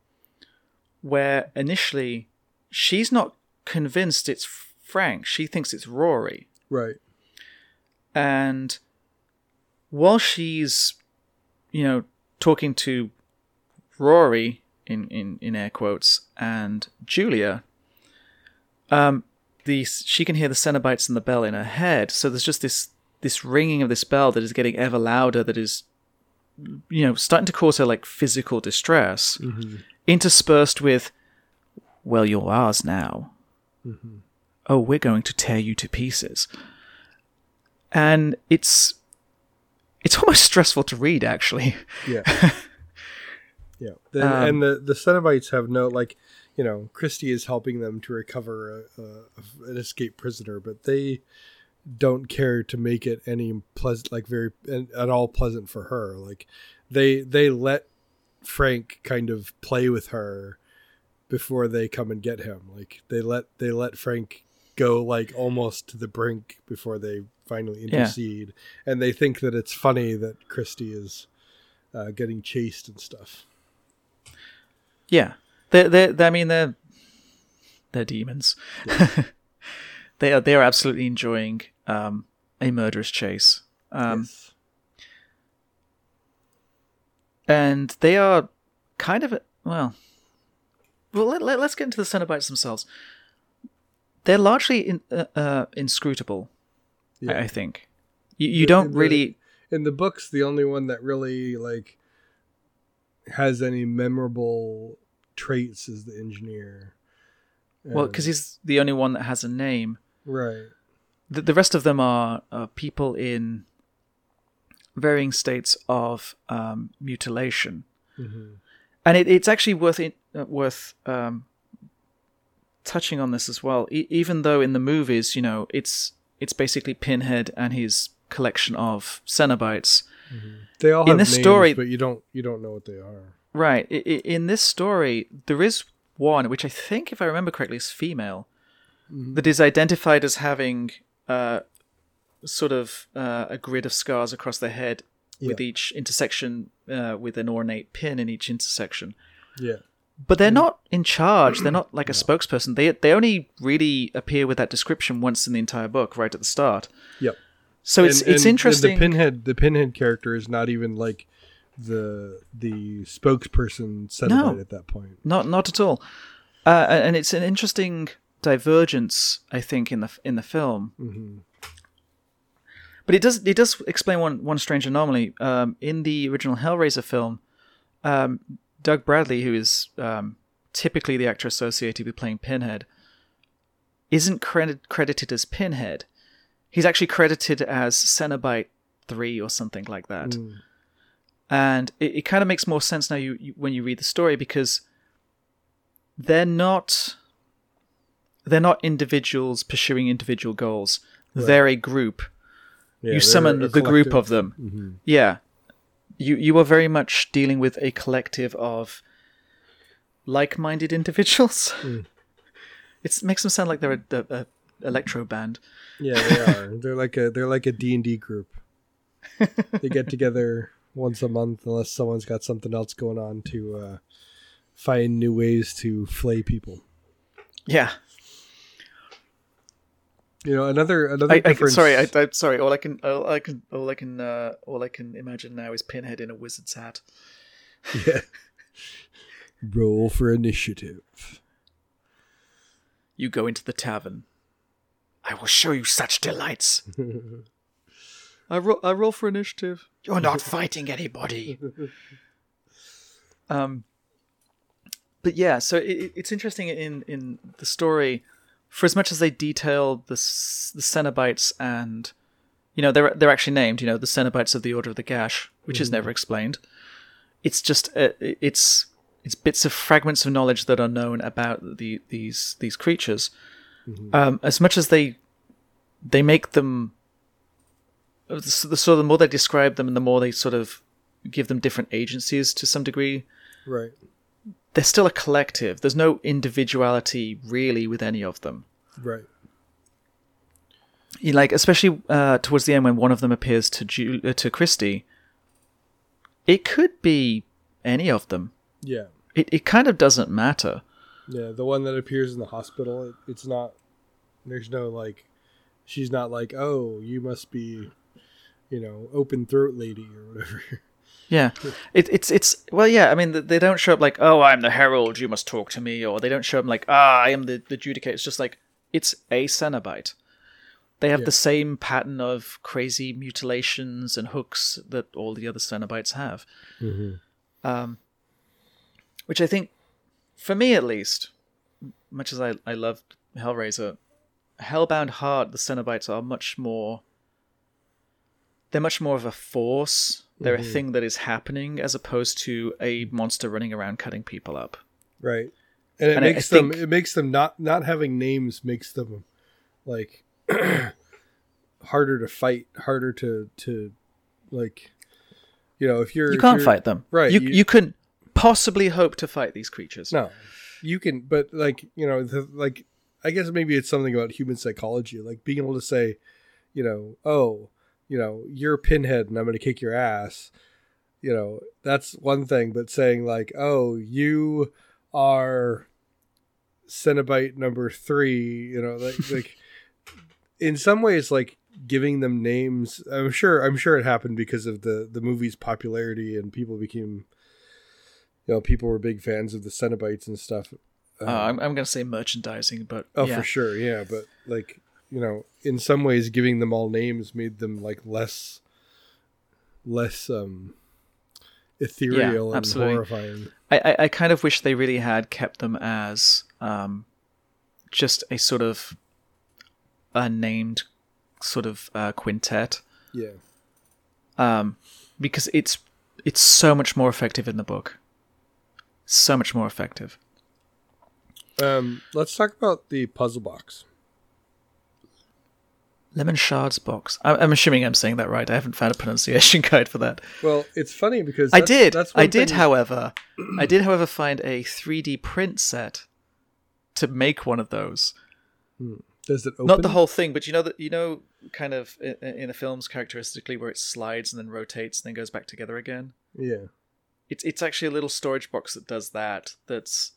S1: where initially she's not convinced it's Frank. She thinks it's Rory.
S2: Right.
S1: And while she's, you know, talking to Rory in, in, in air quotes and Julia, um, the she can hear the Cenobites and the bell in her head. So there's just this this ringing of this bell that is getting ever louder. That is, you know, starting to cause her like physical distress, interspersed with, "Well, you're ours now. Oh, we're going to tear you to pieces." and it's it's almost stressful to read actually
S2: Yeah. yeah. The,
S1: Um,
S2: and the the Cenobites have no like, you know, Christie is helping them to recover a, a, an escaped prisoner, but they don't care to make it any pleasant, like very at all pleasant for her. Like they they let Frank kind of play with her before they come and get him. Like they let they let Frank go like almost to the brink before they finally
S1: Yeah.
S2: intercede, and they think that it's funny that Christie is uh, getting chased and stuff.
S1: Yeah. They're, they're, they i mean they're they're demons. They are they are absolutely enjoying um, a murderous chase. Um,
S2: yes.
S1: and they are kind of well well let, let, us get into the cenobites themselves. They're largely in, uh, uh, inscrutable I,
S2: Yeah.
S1: I think. You, you don't
S2: the-
S1: really
S2: In the books, the only one that really like has any memorable traits as the engineer.
S1: well because he's the only one that has a name
S2: right,
S1: the, the rest of them are, are people in varying states of um, mutilation,
S2: Mhm.
S1: and it, it's actually worth it, uh, worth um, touching on this as well. E- even though in the movies, you know, it's it's basically Pinhead and his collection of Cenobites.
S2: They all
S1: In this
S2: names,
S1: story-
S2: but you don't you don't know what they are.
S1: Right. I, I, in this story, there is one which I think, if I remember correctly, is female that is identified as having uh, sort of uh, a grid of scars across the head, with each intersection uh, with an ornate pin in each intersection.
S2: Yeah,
S1: But they're not in charge. They're not like a spokesperson. They they only really appear with that description once in the entire book, right at the start.
S2: yep.
S1: So it's
S2: And-
S1: it's
S2: and
S1: interesting.
S2: The pinhead the pinhead character is not even like the the spokesperson Cenobite
S1: No.
S2: at that point.
S1: Not not at all. Uh, and it's an interesting divergence, I think, in the in the film.
S2: hmm
S1: But it does it does explain one one strange anomaly. Um, in the original Hellraiser film, um, Doug Bradley, who is um, typically the actor associated with playing Pinhead, isn't credit, credited as Pinhead. He's actually credited as Cenobite Three or something like that.
S2: Mm.
S1: And it, it kind of makes more sense now you, you when you read the story because they're not they're not individuals pursuing individual goals. They're a group
S2: Yeah,
S1: you summon the group of them.
S2: Mhm.
S1: Yeah, you you are very much dealing with a collective of like-minded individuals.
S2: Mm.
S1: It makes them sound like they're a, a, a electro band.
S2: Yeah, they are. they're like a they're like a D and D group. they get together once a month, unless someone's got something else going on to uh, find new ways to flay people.
S1: Yeah.
S2: You know, another another
S1: I, I, sorry, I, I, sorry. All I can, all I can, all I can, uh, all I can imagine now is Pinhead in a wizard's hat.
S2: yeah. Roll for initiative.
S1: You go into the tavern. I will show you such delights. I, ro- I roll for initiative. You're not fighting anybody. um, but yeah, so it, it's interesting in in the story. For as much as they detail the the Cenobites and you know they're they're actually named you know the Cenobites of the Order of the Gash, which is never explained. It's just uh, it's it's bits of fragments of knowledge that are known about the these these creatures. Um, as much as they they make them the the the more they describe them and the more they sort of give them different agencies to some degree
S2: Right.
S1: they're still a collective there's no individuality really with any of them
S2: Right.
S1: you like especially uh, towards the end when one of them appears to Ju- uh, to Christie it could be any of them
S2: Yeah.
S1: it, it kind of doesn't matter
S2: Yeah. The one that appears in the hospital, it, it's not. There's no like. She's not like, oh, you must be, you know, open throat lady or whatever.
S1: Yeah, it, it's it's well, yeah. I mean, they don't show up like, "Oh, I'm the herald. You must talk to me," or they don't show up like, "Ah, I am the the judicator." It's just like it's a Cenobite. They have
S2: Yeah.
S1: the same pattern of crazy mutilations and hooks that all the other Cenobites have. Um, which I think, for me at least, much as I I loved Hellraiser, Hellbound Heart, the Cenobites are much more. They're much more of a force. They're a mm-hmm. thing that is happening as opposed to a monster running around cutting people up.
S2: Right. And it
S1: And I- I
S2: makes them
S1: think-
S2: it makes them not not having names makes them like harder to fight, harder to to like you know, if you're
S1: You can't
S2: you're-
S1: fight them.
S2: Right,
S1: You,
S2: you-
S1: you couldn't possibly hope to fight these creatures.
S2: No. You can but like, you know, the, like I guess maybe it's something about human psychology, like being able to say, you know, oh, you know, you're a pinhead and I'm going to kick your ass. You know, that's one thing, but saying like, oh, you are Cenobite number three, you know, like like in some ways like giving them names. I'm sure I'm sure it happened because of the the movie's popularity and people became you know, people were big fans of the Cenobites and stuff.
S1: Uh, I'm, I'm going to say merchandising, but
S2: Oh,
S1: yeah.
S2: for sure, yeah. But like, you know, in some ways, giving them all names made them like less, less um, ethereal and
S1: absolutely.
S2: horrifying.
S1: I, I, I kind of wish they really had kept them as um, just a sort of unnamed sort of uh, quintet,
S2: Yeah,
S1: um, because it's it's so much more effective in the book. So much more effective.
S2: um, let's talk about the puzzle box.
S1: Lemarchand's box. I, I'm assuming I'm saying that right. I haven't found a pronunciation guide for that.
S2: Well, it's funny because
S1: I did.
S2: That's
S1: I did,
S2: thing-
S1: however. I did, however, find a 3D print set to make one of those.
S2: Does it open?
S1: Not the whole thing, but you know that you know, kind of in, in the films, characteristically, where it slides and then rotates and then goes back together again.
S2: Yeah.
S1: It's it's actually a little storage box that does that. That's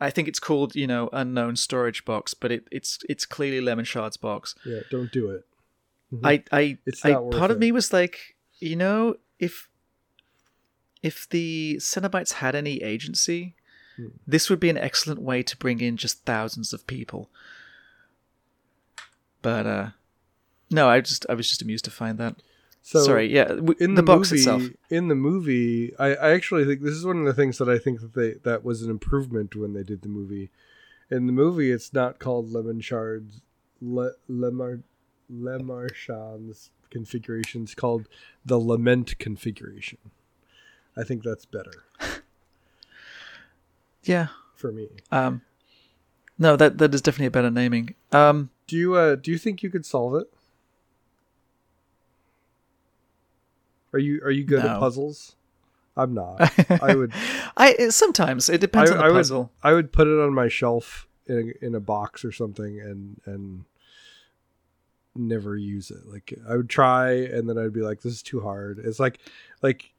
S1: I think it's called you know unknown storage box, but it, it's it's clearly Lemarchand's box.
S2: Yeah. Don't do it.
S1: I I,
S2: It's
S1: I
S2: worth
S1: part of me was like, you know, if if the Cenobites had any agency,
S2: Hmm.
S1: this would be an excellent way to bring in just thousands of people. But uh no, I just I was just amused to find that.
S2: So
S1: Sorry, yeah, w-
S2: in
S1: the,
S2: the,
S1: box
S2: movie,
S1: itself.
S2: in the movie, I, I actually think this is one of the things that I think that they that was an improvement when they did the movie. In the movie, it's not called lemon shards, le, lemar, lemarchand's configuration. It's called the lament configuration. I think that's better
S1: Yeah.
S2: for me.
S1: Um no, that that is definitely a better naming. Um
S2: Do you uh do you think you could solve it? Are you are you good at puzzles? I'm not. I would
S1: I sometimes it depends on the
S2: I
S1: puzzle.
S2: Would, I would put it on my shelf in a, in a box or something and and never use it. Like I would try and then I'd be like, this is too hard. It's like like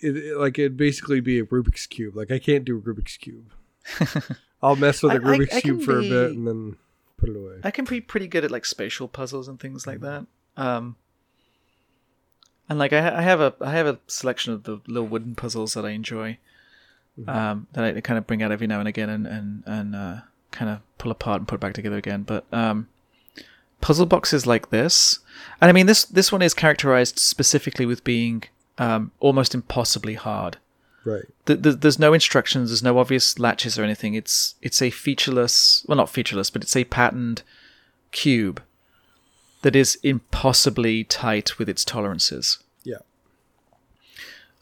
S2: it, it like it'd basically be a Rubik's cube. Like I can't do a Rubik's cube. I'll mess with a Rubik's
S1: I can
S2: cube for a bit and then put it away.
S1: I can be pretty good at like spatial puzzles and things like that. Um, and like I, I have a I have a selection of the little wooden puzzles that I enjoy, um, that I kind of bring out every now and again and and and uh, kind of pull apart and put back together again. But um, puzzle boxes like this, and I mean this this one is characterized specifically with being um, almost impossibly hard.
S2: Right.
S1: Th- th- there's no instructions there's no obvious latches or anything it's it's a featureless well not featureless but it's a patterned cube that is impossibly tight with its tolerances
S2: Yeah.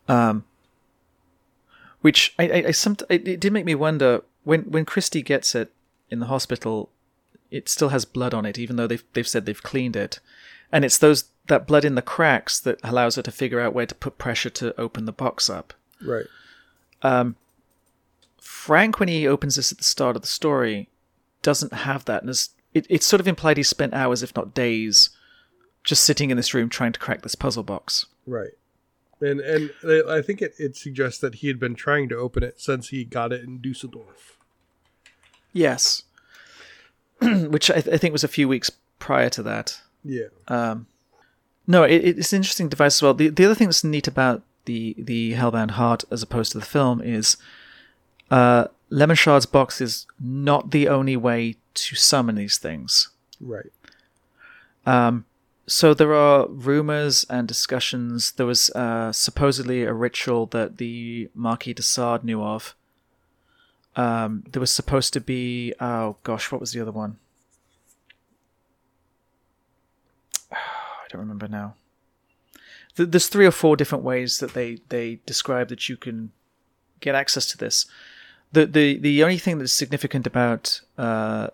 S1: Um, which I, I, I some, it, it did make me wonder when when Christy gets it in the hospital it still has blood on it even though they've they've said they've cleaned it and it's those that blood in the cracks that allows her to figure out where to put pressure to open the box up
S2: Right.
S1: Um, Frank, when he opens this at the start of the story, doesn't have that, and is, it, it's sort of implied he spent hours, if not days, just sitting in this room trying to crack this puzzle box.
S2: Right. And and I think it, it suggests that he had been trying to open it since he got it in Dusseldorf.
S1: Yes, which I, th- I think was a few weeks prior to that.
S2: Yeah.
S1: Um, No, it, it's an interesting device as well. The the other thing that's neat about the the Hellbound Heart as opposed to the film is uh, Lemarchand's box is not the only way to summon these things.
S2: Right.
S1: So there are rumors and discussions. There was uh, supposedly a ritual that the Marquis de Sade knew of. Um, there was supposed to be oh gosh, what was the other one? I don't remember now. There's three or four different ways that they they describe that you can get access to this. The the the only thing that's significant about uh,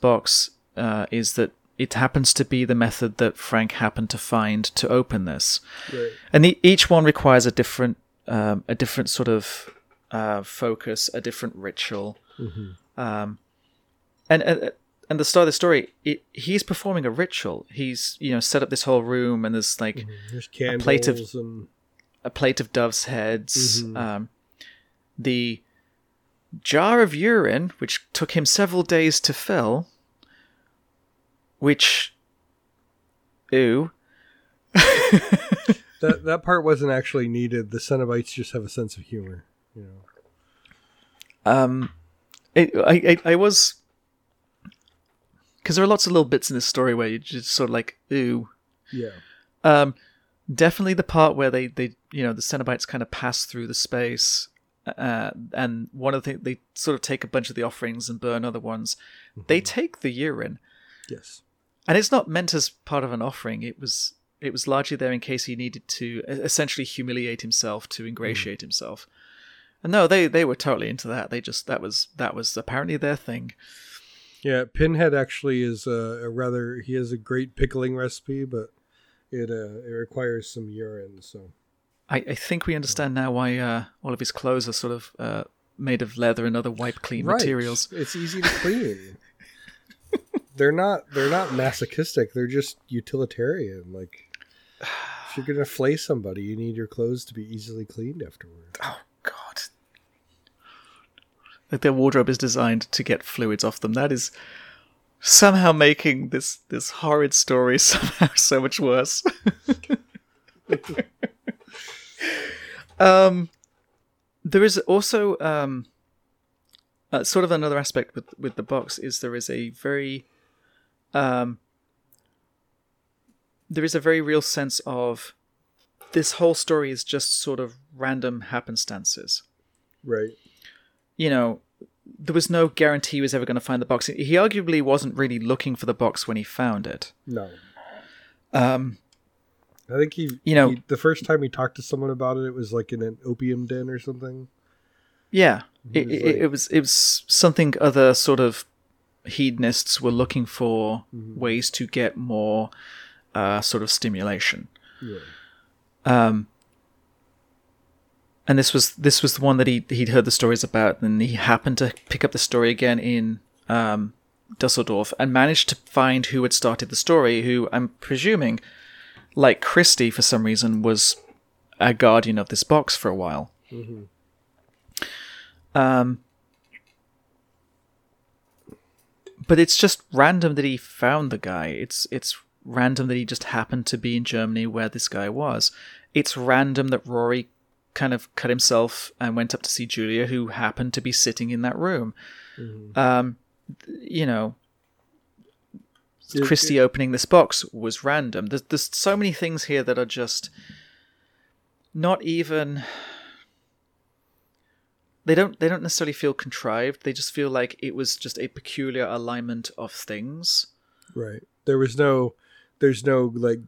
S1: box uh, is that it happens to be the method that Frank happened to find to open this,
S2: Right.
S1: and the, each one requires a different um, a different sort of uh, focus, a different ritual, um, and. Uh, and the start of the story, it, he's performing a ritual. He's you know set up this whole room, and there's like
S2: There's candles
S1: plate of-
S2: and
S1: a plate of doves' heads, um, the jar of urine, which took him several days to fill, which, ooh,
S2: that that part wasn't actually needed. The Cenobites just have a sense of humor. You know.
S1: um, it, I, I, I was, because there are lots of little bits in this story where you just sort of like, ooh,
S2: Yeah.
S1: Um, definitely the part where they, they you know the Cenobites kind of pass through the space, uh, and one of the things they sort of take a bunch of the offerings and burn other ones. They take the urine,
S2: Yes.
S1: and it's not meant as part of an offering. It was it was largely there in case he needed to essentially humiliate himself to ingratiate himself. And no, they they were totally into that. They just that was that was apparently their thing.
S2: Yeah. Pinhead actually is a, a rather. He has a great pickling recipe, but it uh, it requires some urine. So.
S1: I, I think we understand now why uh, all of his clothes are sort of uh, made of leather and other wipe clean materials.
S2: It's easy to clean. they're not they're not masochistic. They're just utilitarian. Like if you're gonna flay somebody, you need your clothes to be easily cleaned afterward.
S1: Oh God! Like their wardrobe is designed to get fluids off them. That is somehow making this this horrid story somehow so much worse. um, there is also um, uh, sort of another aspect with with the box is there is a very um, there is a very real sense of this whole story is just sort of random happenstances.
S2: Right.
S1: You know, there was no guarantee he was ever going to find the box. He arguably wasn't really looking for the box when he found it.
S2: No.
S1: Um,
S2: I think he
S1: You know-
S2: he- the first time he talked to someone about it, it was like in an opium den or something.
S1: yeah, it,
S2: was
S1: it,
S2: like-
S1: it was it was something other sort of hedonists were looking for ways to get more uh, sort of stimulation.
S2: Yeah.
S1: Um, and this was this was the one that he he'd heard the stories about, and he happened to pick up the story again in um, Dusseldorf and managed to find who had started the story. Who I'm presuming, like Christie, for some reason was a guardian of this box for a while.
S2: Mhm.
S1: Um, but it's just random that he found the guy. It's it's random that he just happened to be in Germany where this guy was. It's random that Rory kind of cut himself and went up to see Julia, who happened to be sitting in that room.
S2: Mhm.
S1: Um, you know, Christie opening this box was random. There's there's so many things here that are just not even they don't they don't necessarily feel contrived. They just feel like it was just a peculiar alignment of things.
S2: Right. There was no there's no like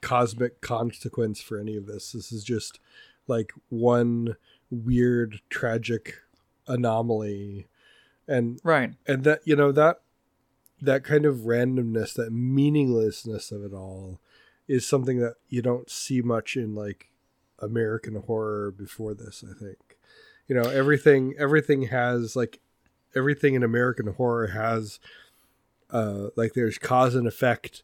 S2: cosmic consequence for any of this. This is just like one weird tragic anomaly and
S1: Right.
S2: and that you know that that kind of randomness, that meaninglessness of it all is something that you don't see much in like American horror before this, I think. You know, everything everything has like everything in American horror has uh like there's cause and effect,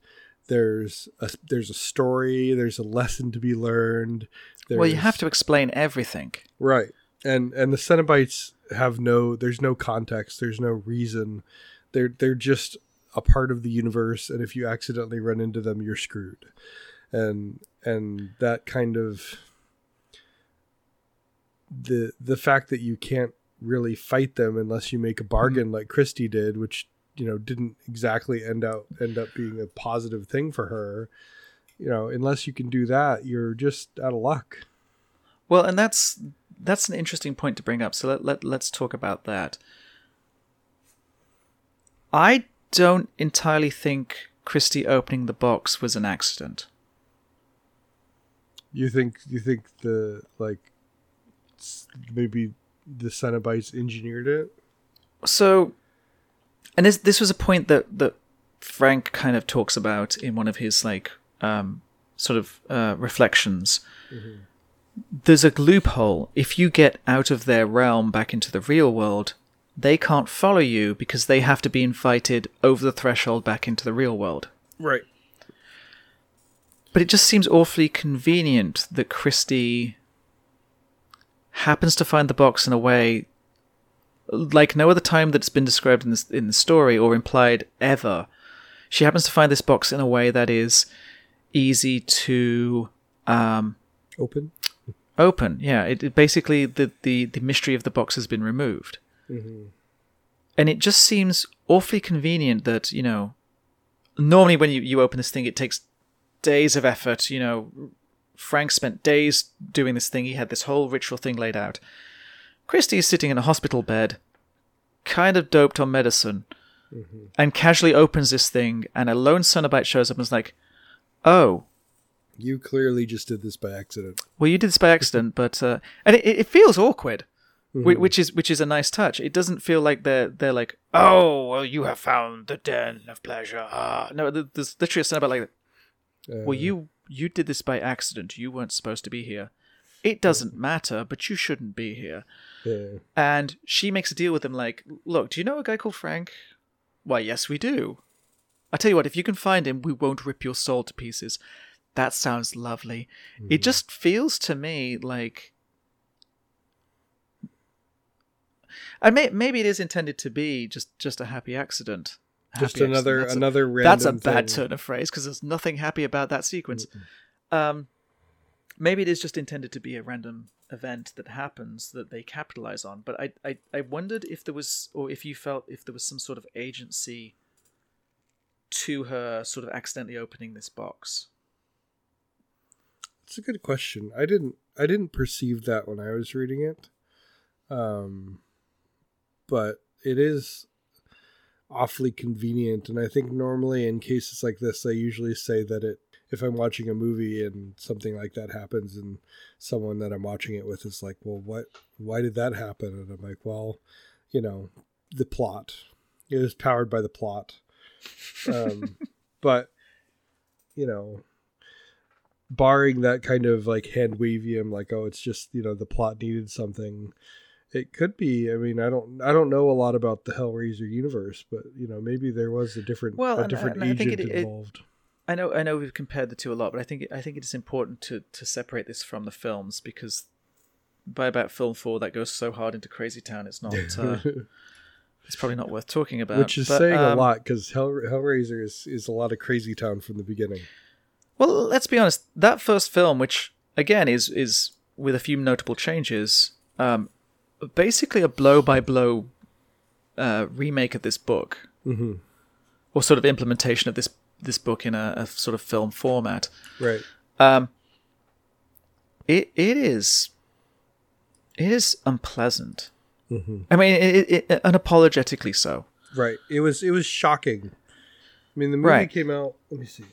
S2: there's a there's a story, there's a lesson to be learned.
S1: Well, you have to explain everything.
S2: Right. And and the Cenobites have no there's no context, there's no reason. They're they're just a part of the universe and if you accidentally run into them you're screwed. And and that kind of the the fact that you can't really fight them unless you make a bargain mm-hmm. like Christie did, which you know didn't exactly end out end up being a positive thing for her. You know, unless you can do that, you're just out of luck.
S1: Well, and that's that's an interesting point to bring up. So let, let let's talk about that. I don't entirely think Christie opening the box was an accident.
S2: You think you think the like maybe the Cenobites engineered it?
S1: So, and this this was a point that that Frank kind of talks about in one of his like um, sort of uh, reflections. There's a loophole. If you get out of their realm back into the real world, they can't follow you because they have to be invited over the threshold back into the real world.
S2: Right.
S1: But it just seems awfully convenient that Christie happens to find the box in a way like no other time that's been described in this in the story or implied ever. She happens to find this box in a way that is easy to um,
S2: Open.
S1: open. Yeah, it, it basically the, the the mystery of the box has been removed, and it just seems awfully convenient that you know. Normally, when you, you open this thing, it takes days of effort. You know, Frank spent days doing this thing. He had this whole ritual thing laid out. Christie is sitting in a hospital bed, kind of doped on medicine, and casually opens this thing, and a lone Cenobite shows up and is like, "Oh,
S2: You clearly just did this by accident.
S1: well, you did this by accident, but uh, and it, it feels awkward, whi- which is which is a nice touch. It doesn't feel like they're they're like, oh, well, you have found the den of pleasure. Ah, no, th- there's literally a Cenobite like,
S2: Uh,
S1: well, you you did this by accident. You weren't supposed to be here. It doesn't matter, but you shouldn't be here.
S2: yeah.
S1: And she makes a deal with him like, look, do you know a guy called Frank? Why, yes, we do. I tell you what, if you can find him, we won't rip your soul to pieces. That sounds lovely. It just feels to me like. And may, maybe it is intended to be just, just a happy accident.
S2: Just another
S1: accident. That's a-
S2: another random.
S1: that's a bad
S2: thing.
S1: turn of phrase because there's nothing happy about that sequence. Um, maybe it is just intended to be a random event that happens that they capitalize on. But I, I, I wondered if there was, or if you felt if there was some sort of agency to her sort of accidentally opening this box.
S2: It's a good question. I didn't I didn't perceive that when I was reading it. Um but it is awfully convenient and I think normally in cases like this I usually say that it if I'm watching a movie and something like that happens and someone that I'm watching it with is like, "Well, what why did that happen?" and I'm like, "Well, you know, the plot. It was powered by the plot." Um but you know, barring that kind of like hand wavium, like oh, it's just you know the plot needed something. It could be. I mean, I don't. I don't know a lot about the Hellraiser universe, but you know, maybe there was a different,
S1: Well,
S2: a
S1: and-
S2: different
S1: and
S2: agent
S1: it- it-
S2: involved.
S1: I know I know we've compared the two a lot, but I think I think it is important to to separate this from the films because by about film four that goes so hard into Crazy Town, it's not. Uh, it's probably not worth talking about.
S2: Which is
S1: but,
S2: saying a
S1: um,
S2: lot because Hell, Hellraiser is, is a lot of Crazy Town from the beginning.
S1: Well, let's be honest. That first film, which again is is with a few notable changes, um, basically a blow by blow remake of this book,
S2: Mm-hmm.
S1: or sort of implementation of this this book in a, a sort of film format.
S2: Right.
S1: Um, it it is it is unpleasant.
S2: Mm-hmm.
S1: I mean, it, it, it, unapologetically so.
S2: Right. It was it was shocking. I mean, the movie
S1: Right.
S2: came out. Let me see.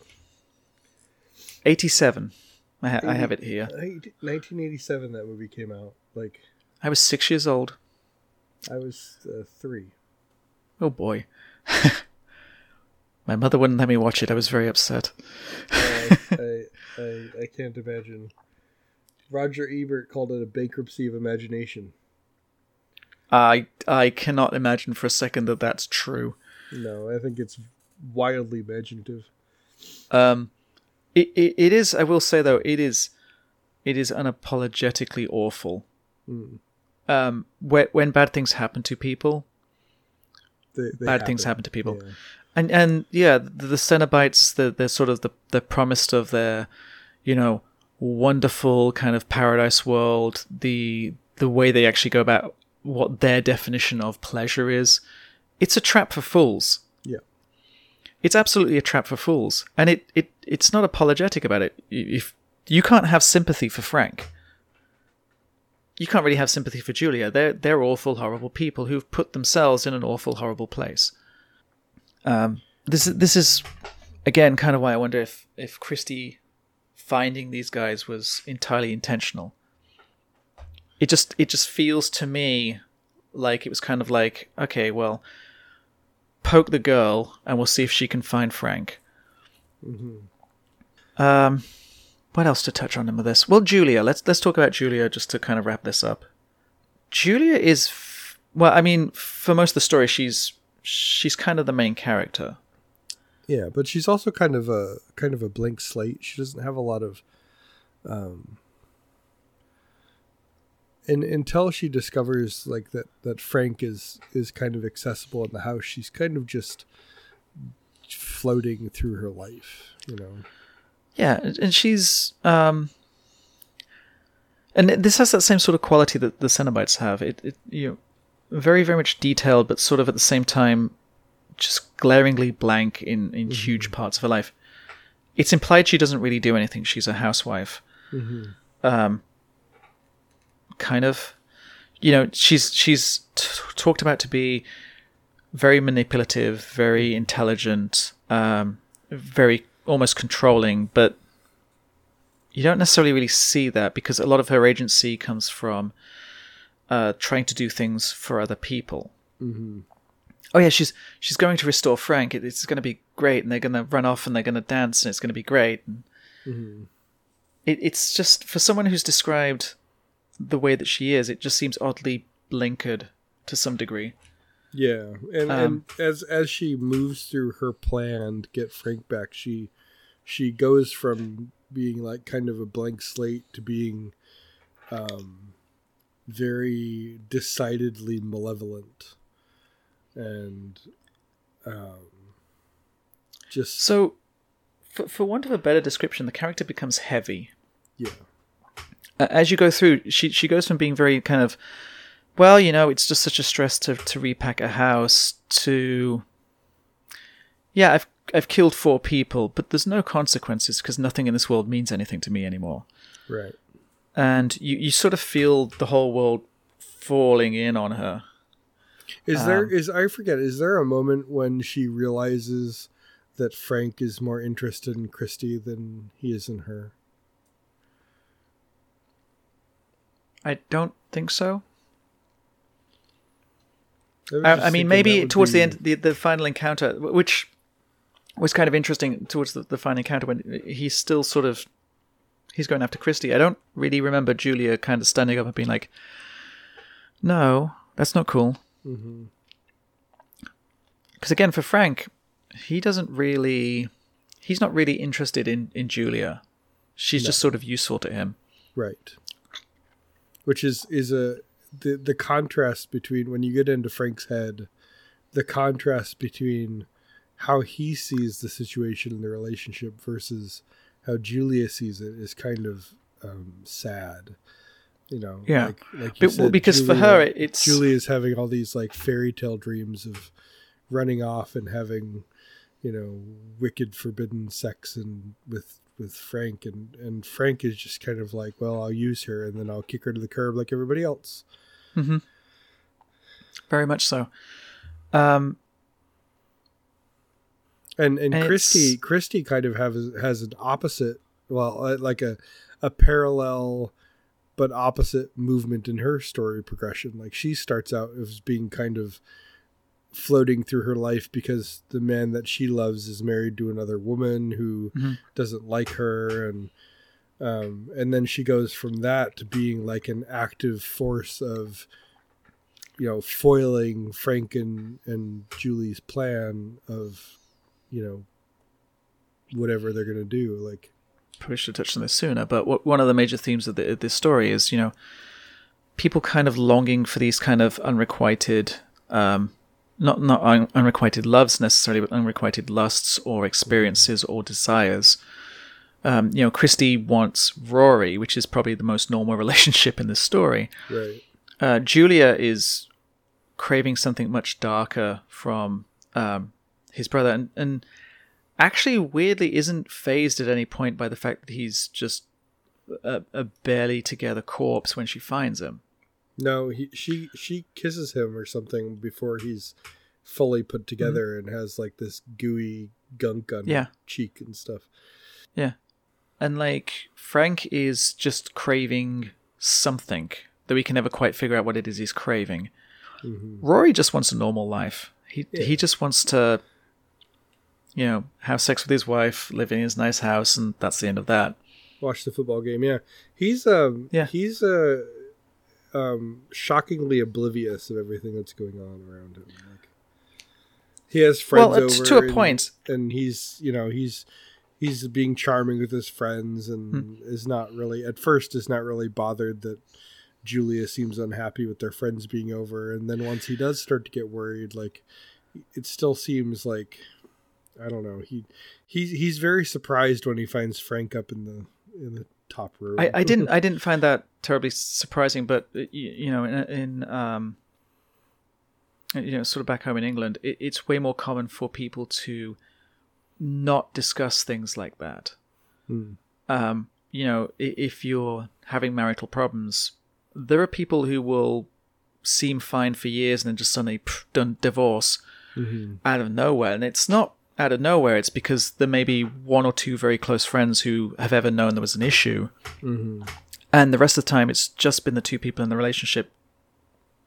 S1: Eighty seven. I, ha- I have it here.
S2: 1987. That movie came out. Like
S1: I was six years old.
S2: I was uh, three.
S1: Oh boy. My mother wouldn't let me watch it. I was very upset.
S2: Uh, I, I I can't imagine. Roger Ebert called it a bankruptcy of imagination.
S1: I I cannot imagine for a second that that's true.
S2: No, I think it's wildly imaginative.
S1: Um, it, it it is. I will say though, it is it is unapologetically awful.
S2: Mm.
S1: Um, when when bad things happen to people,
S2: They, they
S1: bad things happen to people.
S2: Yeah.
S1: and and yeah, the, the Cenobites, the they're sort of the the promised of their, you know, wonderful kind of paradise world. The the way they actually go about what their definition of pleasure is, it's a trap for fools.
S2: Yeah.
S1: It's absolutely a trap for fools, and it it it's not apologetic about it. If you can't have sympathy for Frank. You can't really have sympathy for Julia. They're they're awful, horrible people who've put themselves in an awful, horrible place. Um, this is this is again kind of why I wonder if if Christie finding these guys was entirely intentional. It just it just feels to me like it was kind of like okay, well, poke the girl and we'll see if she can find Frank. Um, what else to touch on with this? Well, Julia. Let's let's talk about Julia just to kind of wrap this up. Julia is f- well, I mean, for most of the story, she's she's kind of the main character.
S2: Yeah, but she's also kind of a kind of a blank slate. She doesn't have a lot of um and until she discovers like that that Frank is is kind of accessible in the house, she's kind of just floating through her life, you know.
S1: Yeah, and she's um, and this has that same sort of quality that the Cenobites have. It, it you know, very very much detailed, but sort of at the same time, just glaringly blank in in huge parts of her life. It's implied she doesn't really do anything. She's a housewife. Um, kind of, you know, she's she's t- talked about to be very manipulative, very intelligent, um, very almost controlling, but you don't necessarily really see that because a lot of her agency comes from uh, trying to do things for other people.
S2: Mm-hmm.
S1: Oh yeah, she's she's going to restore Frank. It, it's going to be great, and they're going to run off and they're going to dance, and it's going to be great. And
S2: Mm-hmm.
S1: it, it's just for someone who's described the way that she is, it just seems oddly blinkered to some degree.
S2: Yeah, and,
S1: Um,
S2: and as as she moves through her plan to get Frank back, she she goes from being like kind of a blank slate to being um, very decidedly malevolent, and um, just
S1: So, for for want of a better description, the character becomes heavy.
S2: yeah,
S1: uh, as you go through, she she goes from being very kind of, well, you know, it's just such a stress to to repack a house to, yeah, I've I've killed four people, but there's no consequences because nothing in this world means anything to me anymore.
S2: right.
S1: And you you sort of feel the whole world falling in on her.
S2: Is there
S1: Um,
S2: is I forget? Is there a moment when she realizes that Frank is more interested in Christy than he is in her?
S1: I don't think so. I, I mean, maybe towards the end, the, the final encounter, which was kind of interesting towards the, the final encounter when he's still sort of he's going after Christie. I don't really remember Julia kind of standing up and being like, "No, that's not cool."
S2: Mhm.
S1: Because again, for Frank, he doesn't really he's not really interested in in Julia. She's
S2: No.
S1: just sort of useful to him.
S2: Right. Which is is a the the contrast between when you get into Frank's head, the contrast between how he sees the situation in the relationship versus how Julia sees it is kind of um, sad. You know,
S1: Yeah.
S2: like, like you
S1: But, well,
S2: said,
S1: because for her, it's
S2: Julia is having all these like fairy tale dreams of running off and having, you know, wicked forbidden sex and with with Frank and and Frank is just kind of like, well, I'll use her and then I'll kick her to the curb like everybody else.
S1: Hmm very much so. Um,
S2: And and
S1: And
S2: Christy Christy kind of has has an opposite, well, uh, like a a parallel but opposite movement in her story progression. Like she starts out as being kind of floating through her life because the man that she loves is married to another woman who
S1: Mhm.
S2: doesn't like her and um, and then she goes from that to being like an active force of you know foiling Frank and, and Julie's plan of you know whatever they're gonna do like
S1: probably should have touched on this sooner, but what, one of the major themes of the, this story is, you know, people kind of longing for these kind of unrequited, um, not not un- unrequited loves necessarily, but unrequited lusts or experiences or desires. Um, you know, Christy wants Rory, which is probably the most normal relationship in this story.
S2: right
S1: Uh, Julia is craving something much darker from um, his brother, and, and actually, weirdly, isn't phased at any point by the fact that he's just a, a barely together corpse when she finds him.
S2: no he she she kisses him or something before he's fully put together and has like this gooey gunk on
S1: Yeah.
S2: his cheek and stuff
S1: And like Frank is just craving something that we can never quite figure out what it is he's craving.
S2: hmm
S1: Rory just wants a normal life. He
S2: Yeah.
S1: he just wants to, you know, have sex with his wife, live in his nice house, and that's the end of that.
S2: watch the football game yeah he's um
S1: Yeah.
S2: he's uh um shockingly oblivious of everything that's going on around him like he has friends
S1: well,
S2: over
S1: to a
S2: and-
S1: point.
S2: and he's you know he's he's being charming with his friends and
S1: Hmm.
S2: is not really at first is not really bothered that Julia seems unhappy with their friends being over and then once he does start to get worried like it still seems like I don't know he he's he's very surprised when he finds Frank up in the in the top room.
S1: I, I didn't I didn't find that terribly surprising, but you, you know, in, in um, you know, sort of back home in England, it, it's way more common for people to not discuss things like that.
S2: Hmm.
S1: Um, you know, if you're having marital problems, there are people who will seem fine for years and then just suddenly pff, done divorce
S2: Mhm.
S1: out of nowhere. And it's not out of nowhere, it's because there may be one or two very close friends who have ever known there was an issue.
S2: Mhm.
S1: And the rest of the time, it's just been the two people in the relationship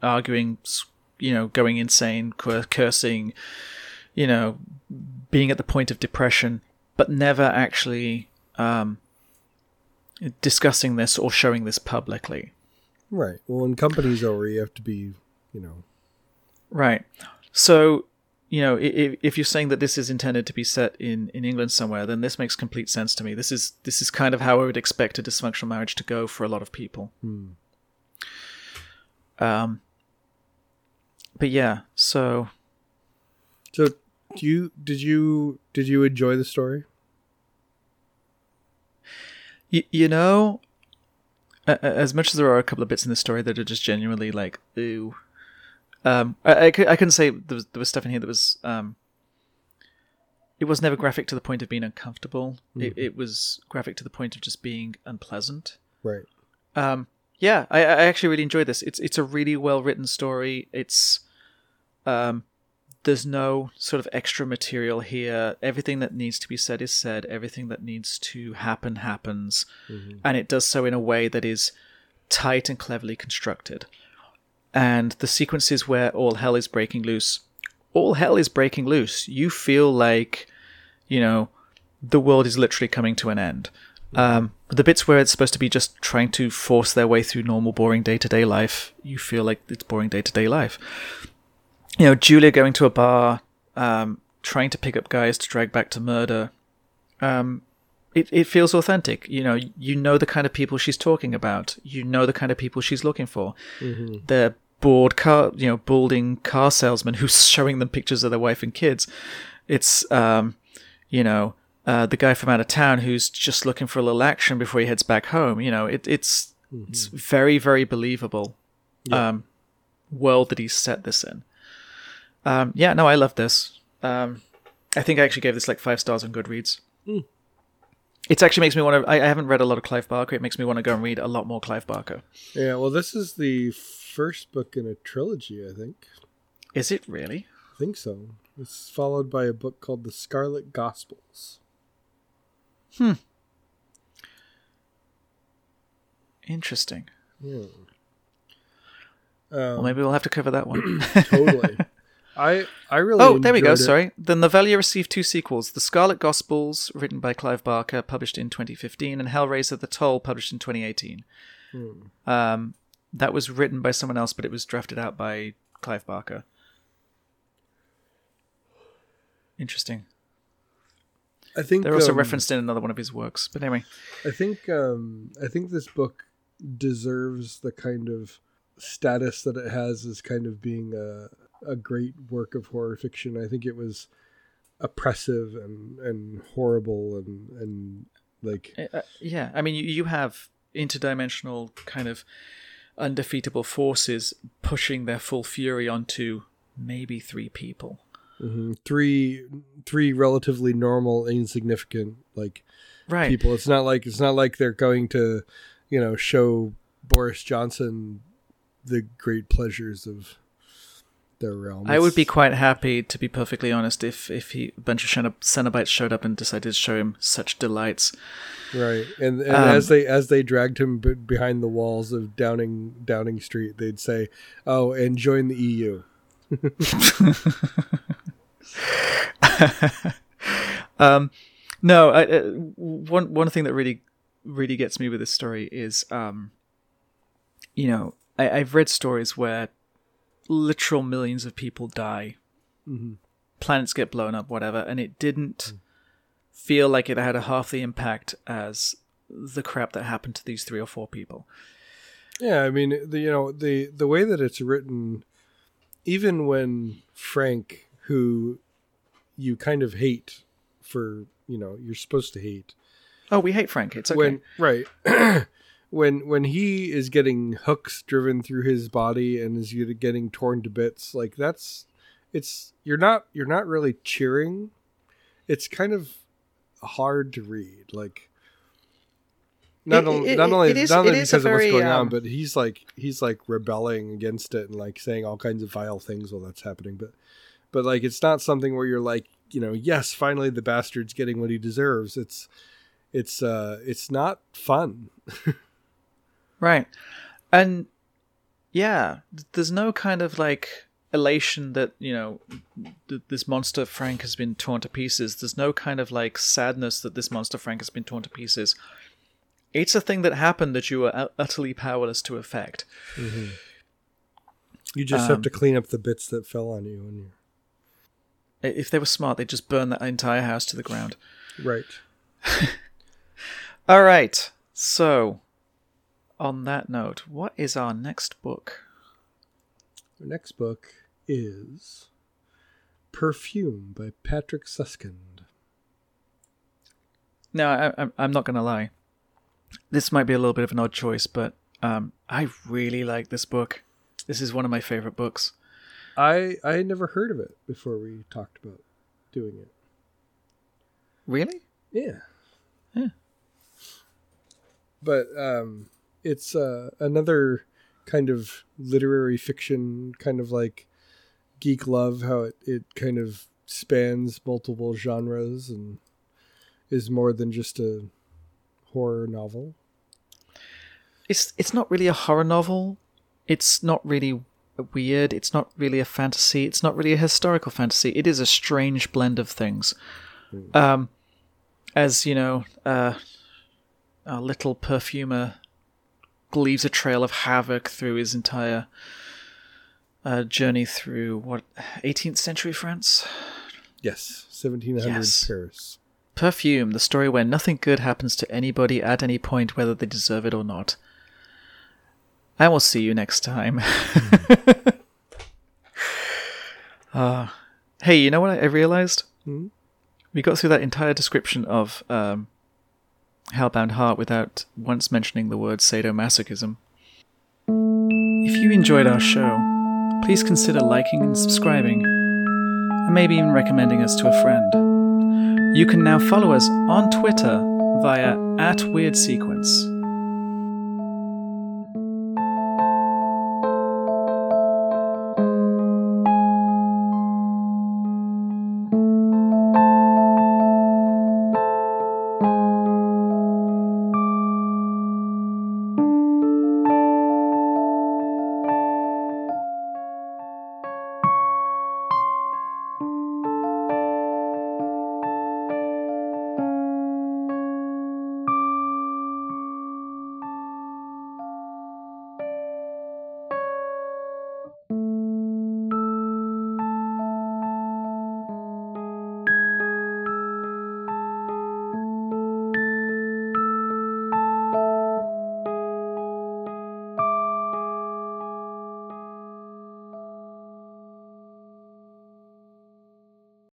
S1: arguing, you know, going insane, cursing, you know, being at the point of depression, but never actually um, discussing this or showing this publicly.
S2: Right. Well, when company's over, you have to be, you know.
S1: Right. So, you know, if, if you're saying that this is intended to be set in, in England somewhere, then this makes complete sense to me. This is this is kind of how I would expect a dysfunctional marriage to go for a lot of people.
S2: Hmm.
S1: Um, but yeah, so
S2: So, do you did you did you enjoy the story?
S1: you, you know, as much as there are a couple of bits in the story that are just genuinely like ooh, um, I, I, I couldn't say there was, there was stuff in here that was um, it was never graphic to the point of being uncomfortable. It, it was graphic to the point of just being unpleasant.
S2: Right.
S1: Um, yeah, I, I actually really enjoyed this. It's it's a really well written story. It's um, there's no sort of extra material here. Everything that needs to be said is said. Everything that needs to happen happens, and it does so in a way that is tight and cleverly constructed. And the sequences where all hell is breaking loose, all hell is breaking loose. You feel like, you know, the world is literally coming to an end. Um, the bits where it's supposed to be just trying to force their way through normal, boring day to day life, you feel like it's boring day to day life. You know, Julia going to a bar, um, trying to pick up guys to drag back to murder, um, it it feels authentic. You know, you know the kind of people she's talking about. You know the kind of people she's looking for.
S2: Mm-hmm.
S1: The bored car, you know, balding car salesman who's showing them pictures of their wife and kids. It's um, you know, uh, the guy from out of town who's just looking for a little action before he heads back home. You know, it, it's it's very very believable
S2: Yeah.
S1: um, world that he's set this in. Um, yeah, no, I love this. Um, I think I actually gave this like five stars on Goodreads.
S2: Hmm.
S1: It actually makes me want to. I, I haven't read a lot of Clive Barker. It makes me want to go and read a lot more Clive Barker.
S2: Yeah, well, this is the first book in a trilogy, I think.
S1: Is it really?
S2: I think so. It's followed by a book called The Scarlet Gospels. Hmm.
S1: Interesting.
S2: Yeah.
S1: Well,
S2: Um,
S1: maybe we'll have to cover that one.
S2: totally. I I really.
S1: oh, there we go.
S2: it.
S1: Sorry. The novella received two sequels: The Scarlet Gospels, written by Clive Barker, published in 2015, and Hellraiser: The Toll, published in 2018.
S2: Hmm.
S1: Um, that was written by someone else, but it was drafted out by Clive Barker. Interesting.
S2: I think
S1: They're also
S2: um,
S1: referenced in another one of his works. But anyway,
S2: I think um, I think this book deserves the kind of status that it has as kind of being a a great work of horror fiction. I think it was oppressive and and horrible and and like
S1: Uh, yeah, I mean, you, you have interdimensional kind of undefeatable forces pushing their full fury onto maybe three people.
S2: mhm, three three relatively normal insignificant like
S1: Right.
S2: people. It's not like it's not like they're going to you know show Boris Johnson the great pleasures of their realm.
S1: I would be quite happy, to be perfectly honest, if if he a bunch of Cenob- Cenobites showed up and decided to show him such delights.
S2: Right, and, and
S1: Um,
S2: as they as they dragged him b- behind the walls of Downing Downing Street, they'd say, "Oh, and join the EU."
S1: Um, no, I, uh, one one thing that really really gets me with this story is, um, you know, I, I've read stories where literal millions of people die,
S2: Mhm.
S1: planets get blown up, whatever, and it didn't feel like it had a half the impact as the crap that happened to these three or four people.
S2: Yeah, I mean, the you know the the way that it's written, even when Frank, who you kind of hate for you know you're supposed to hate,
S1: Oh, we hate Frank. It's okay.
S2: when right when when he is getting hooks driven through his body and is getting torn to bits like that's it's you're not you're not really cheering. It's kind of hard to read like not,
S1: It-
S2: only
S1: it-
S2: not only
S1: is-
S2: not only
S1: it is a
S2: because of what's going
S1: um,
S2: on but he's like he's like rebelling against it and like saying all kinds of vile things while that's happening but but like it's not something where you're like you know yes finally the bastard's getting what he deserves. It's it's uh it's not fun
S1: Right. And yeah, there's no kind of like elation that, you know, th- this monster Frank has been torn to pieces. There's no kind of like sadness that this monster Frank has been torn to pieces. It's a thing that happened that you were ut- utterly powerless to affect.
S2: you just have
S1: Um,
S2: to clean up the bits that fell on you and
S1: I- If they were smart, they'd just burn that entire house to the ground.
S2: right
S1: All right. So, on that note, what is our next book?
S2: our next book is perfume by patrick suskind
S1: Now, I, I'm- not going to lie. This might be a little bit of an odd choice, but um, I really like this book. This is one of my favorite books.
S2: i i had never heard of it before we talked about doing it
S1: Really?
S2: yeah
S1: Yeah.
S2: but um it's uh another kind of literary fiction kind of like geek love how it, it kind of spans multiple genres and is more than just a horror novel
S1: It's it's not really a horror novel. It's not really weird. It's not really a fantasy. It's not really a historical fantasy. It is a strange blend of things. Um, as you know, uh, our little perfumer leaves a trail of havoc through his entire uh, journey through what 18th century France.
S2: yes 1700
S1: Yes.
S2: paris
S1: Perfume, the story where nothing good happens to anybody at any point, whether they deserve it or not. I will see you next time. uh, hey, you know what I realized?
S2: Hmm?
S1: We got through that entire description of um, Hellbound Heart without once mentioning the word sadomasochism. If you enjoyed our show, please consider liking and subscribing, and maybe even recommending us to a friend. You can now follow us on Twitter via at Weird Sequence.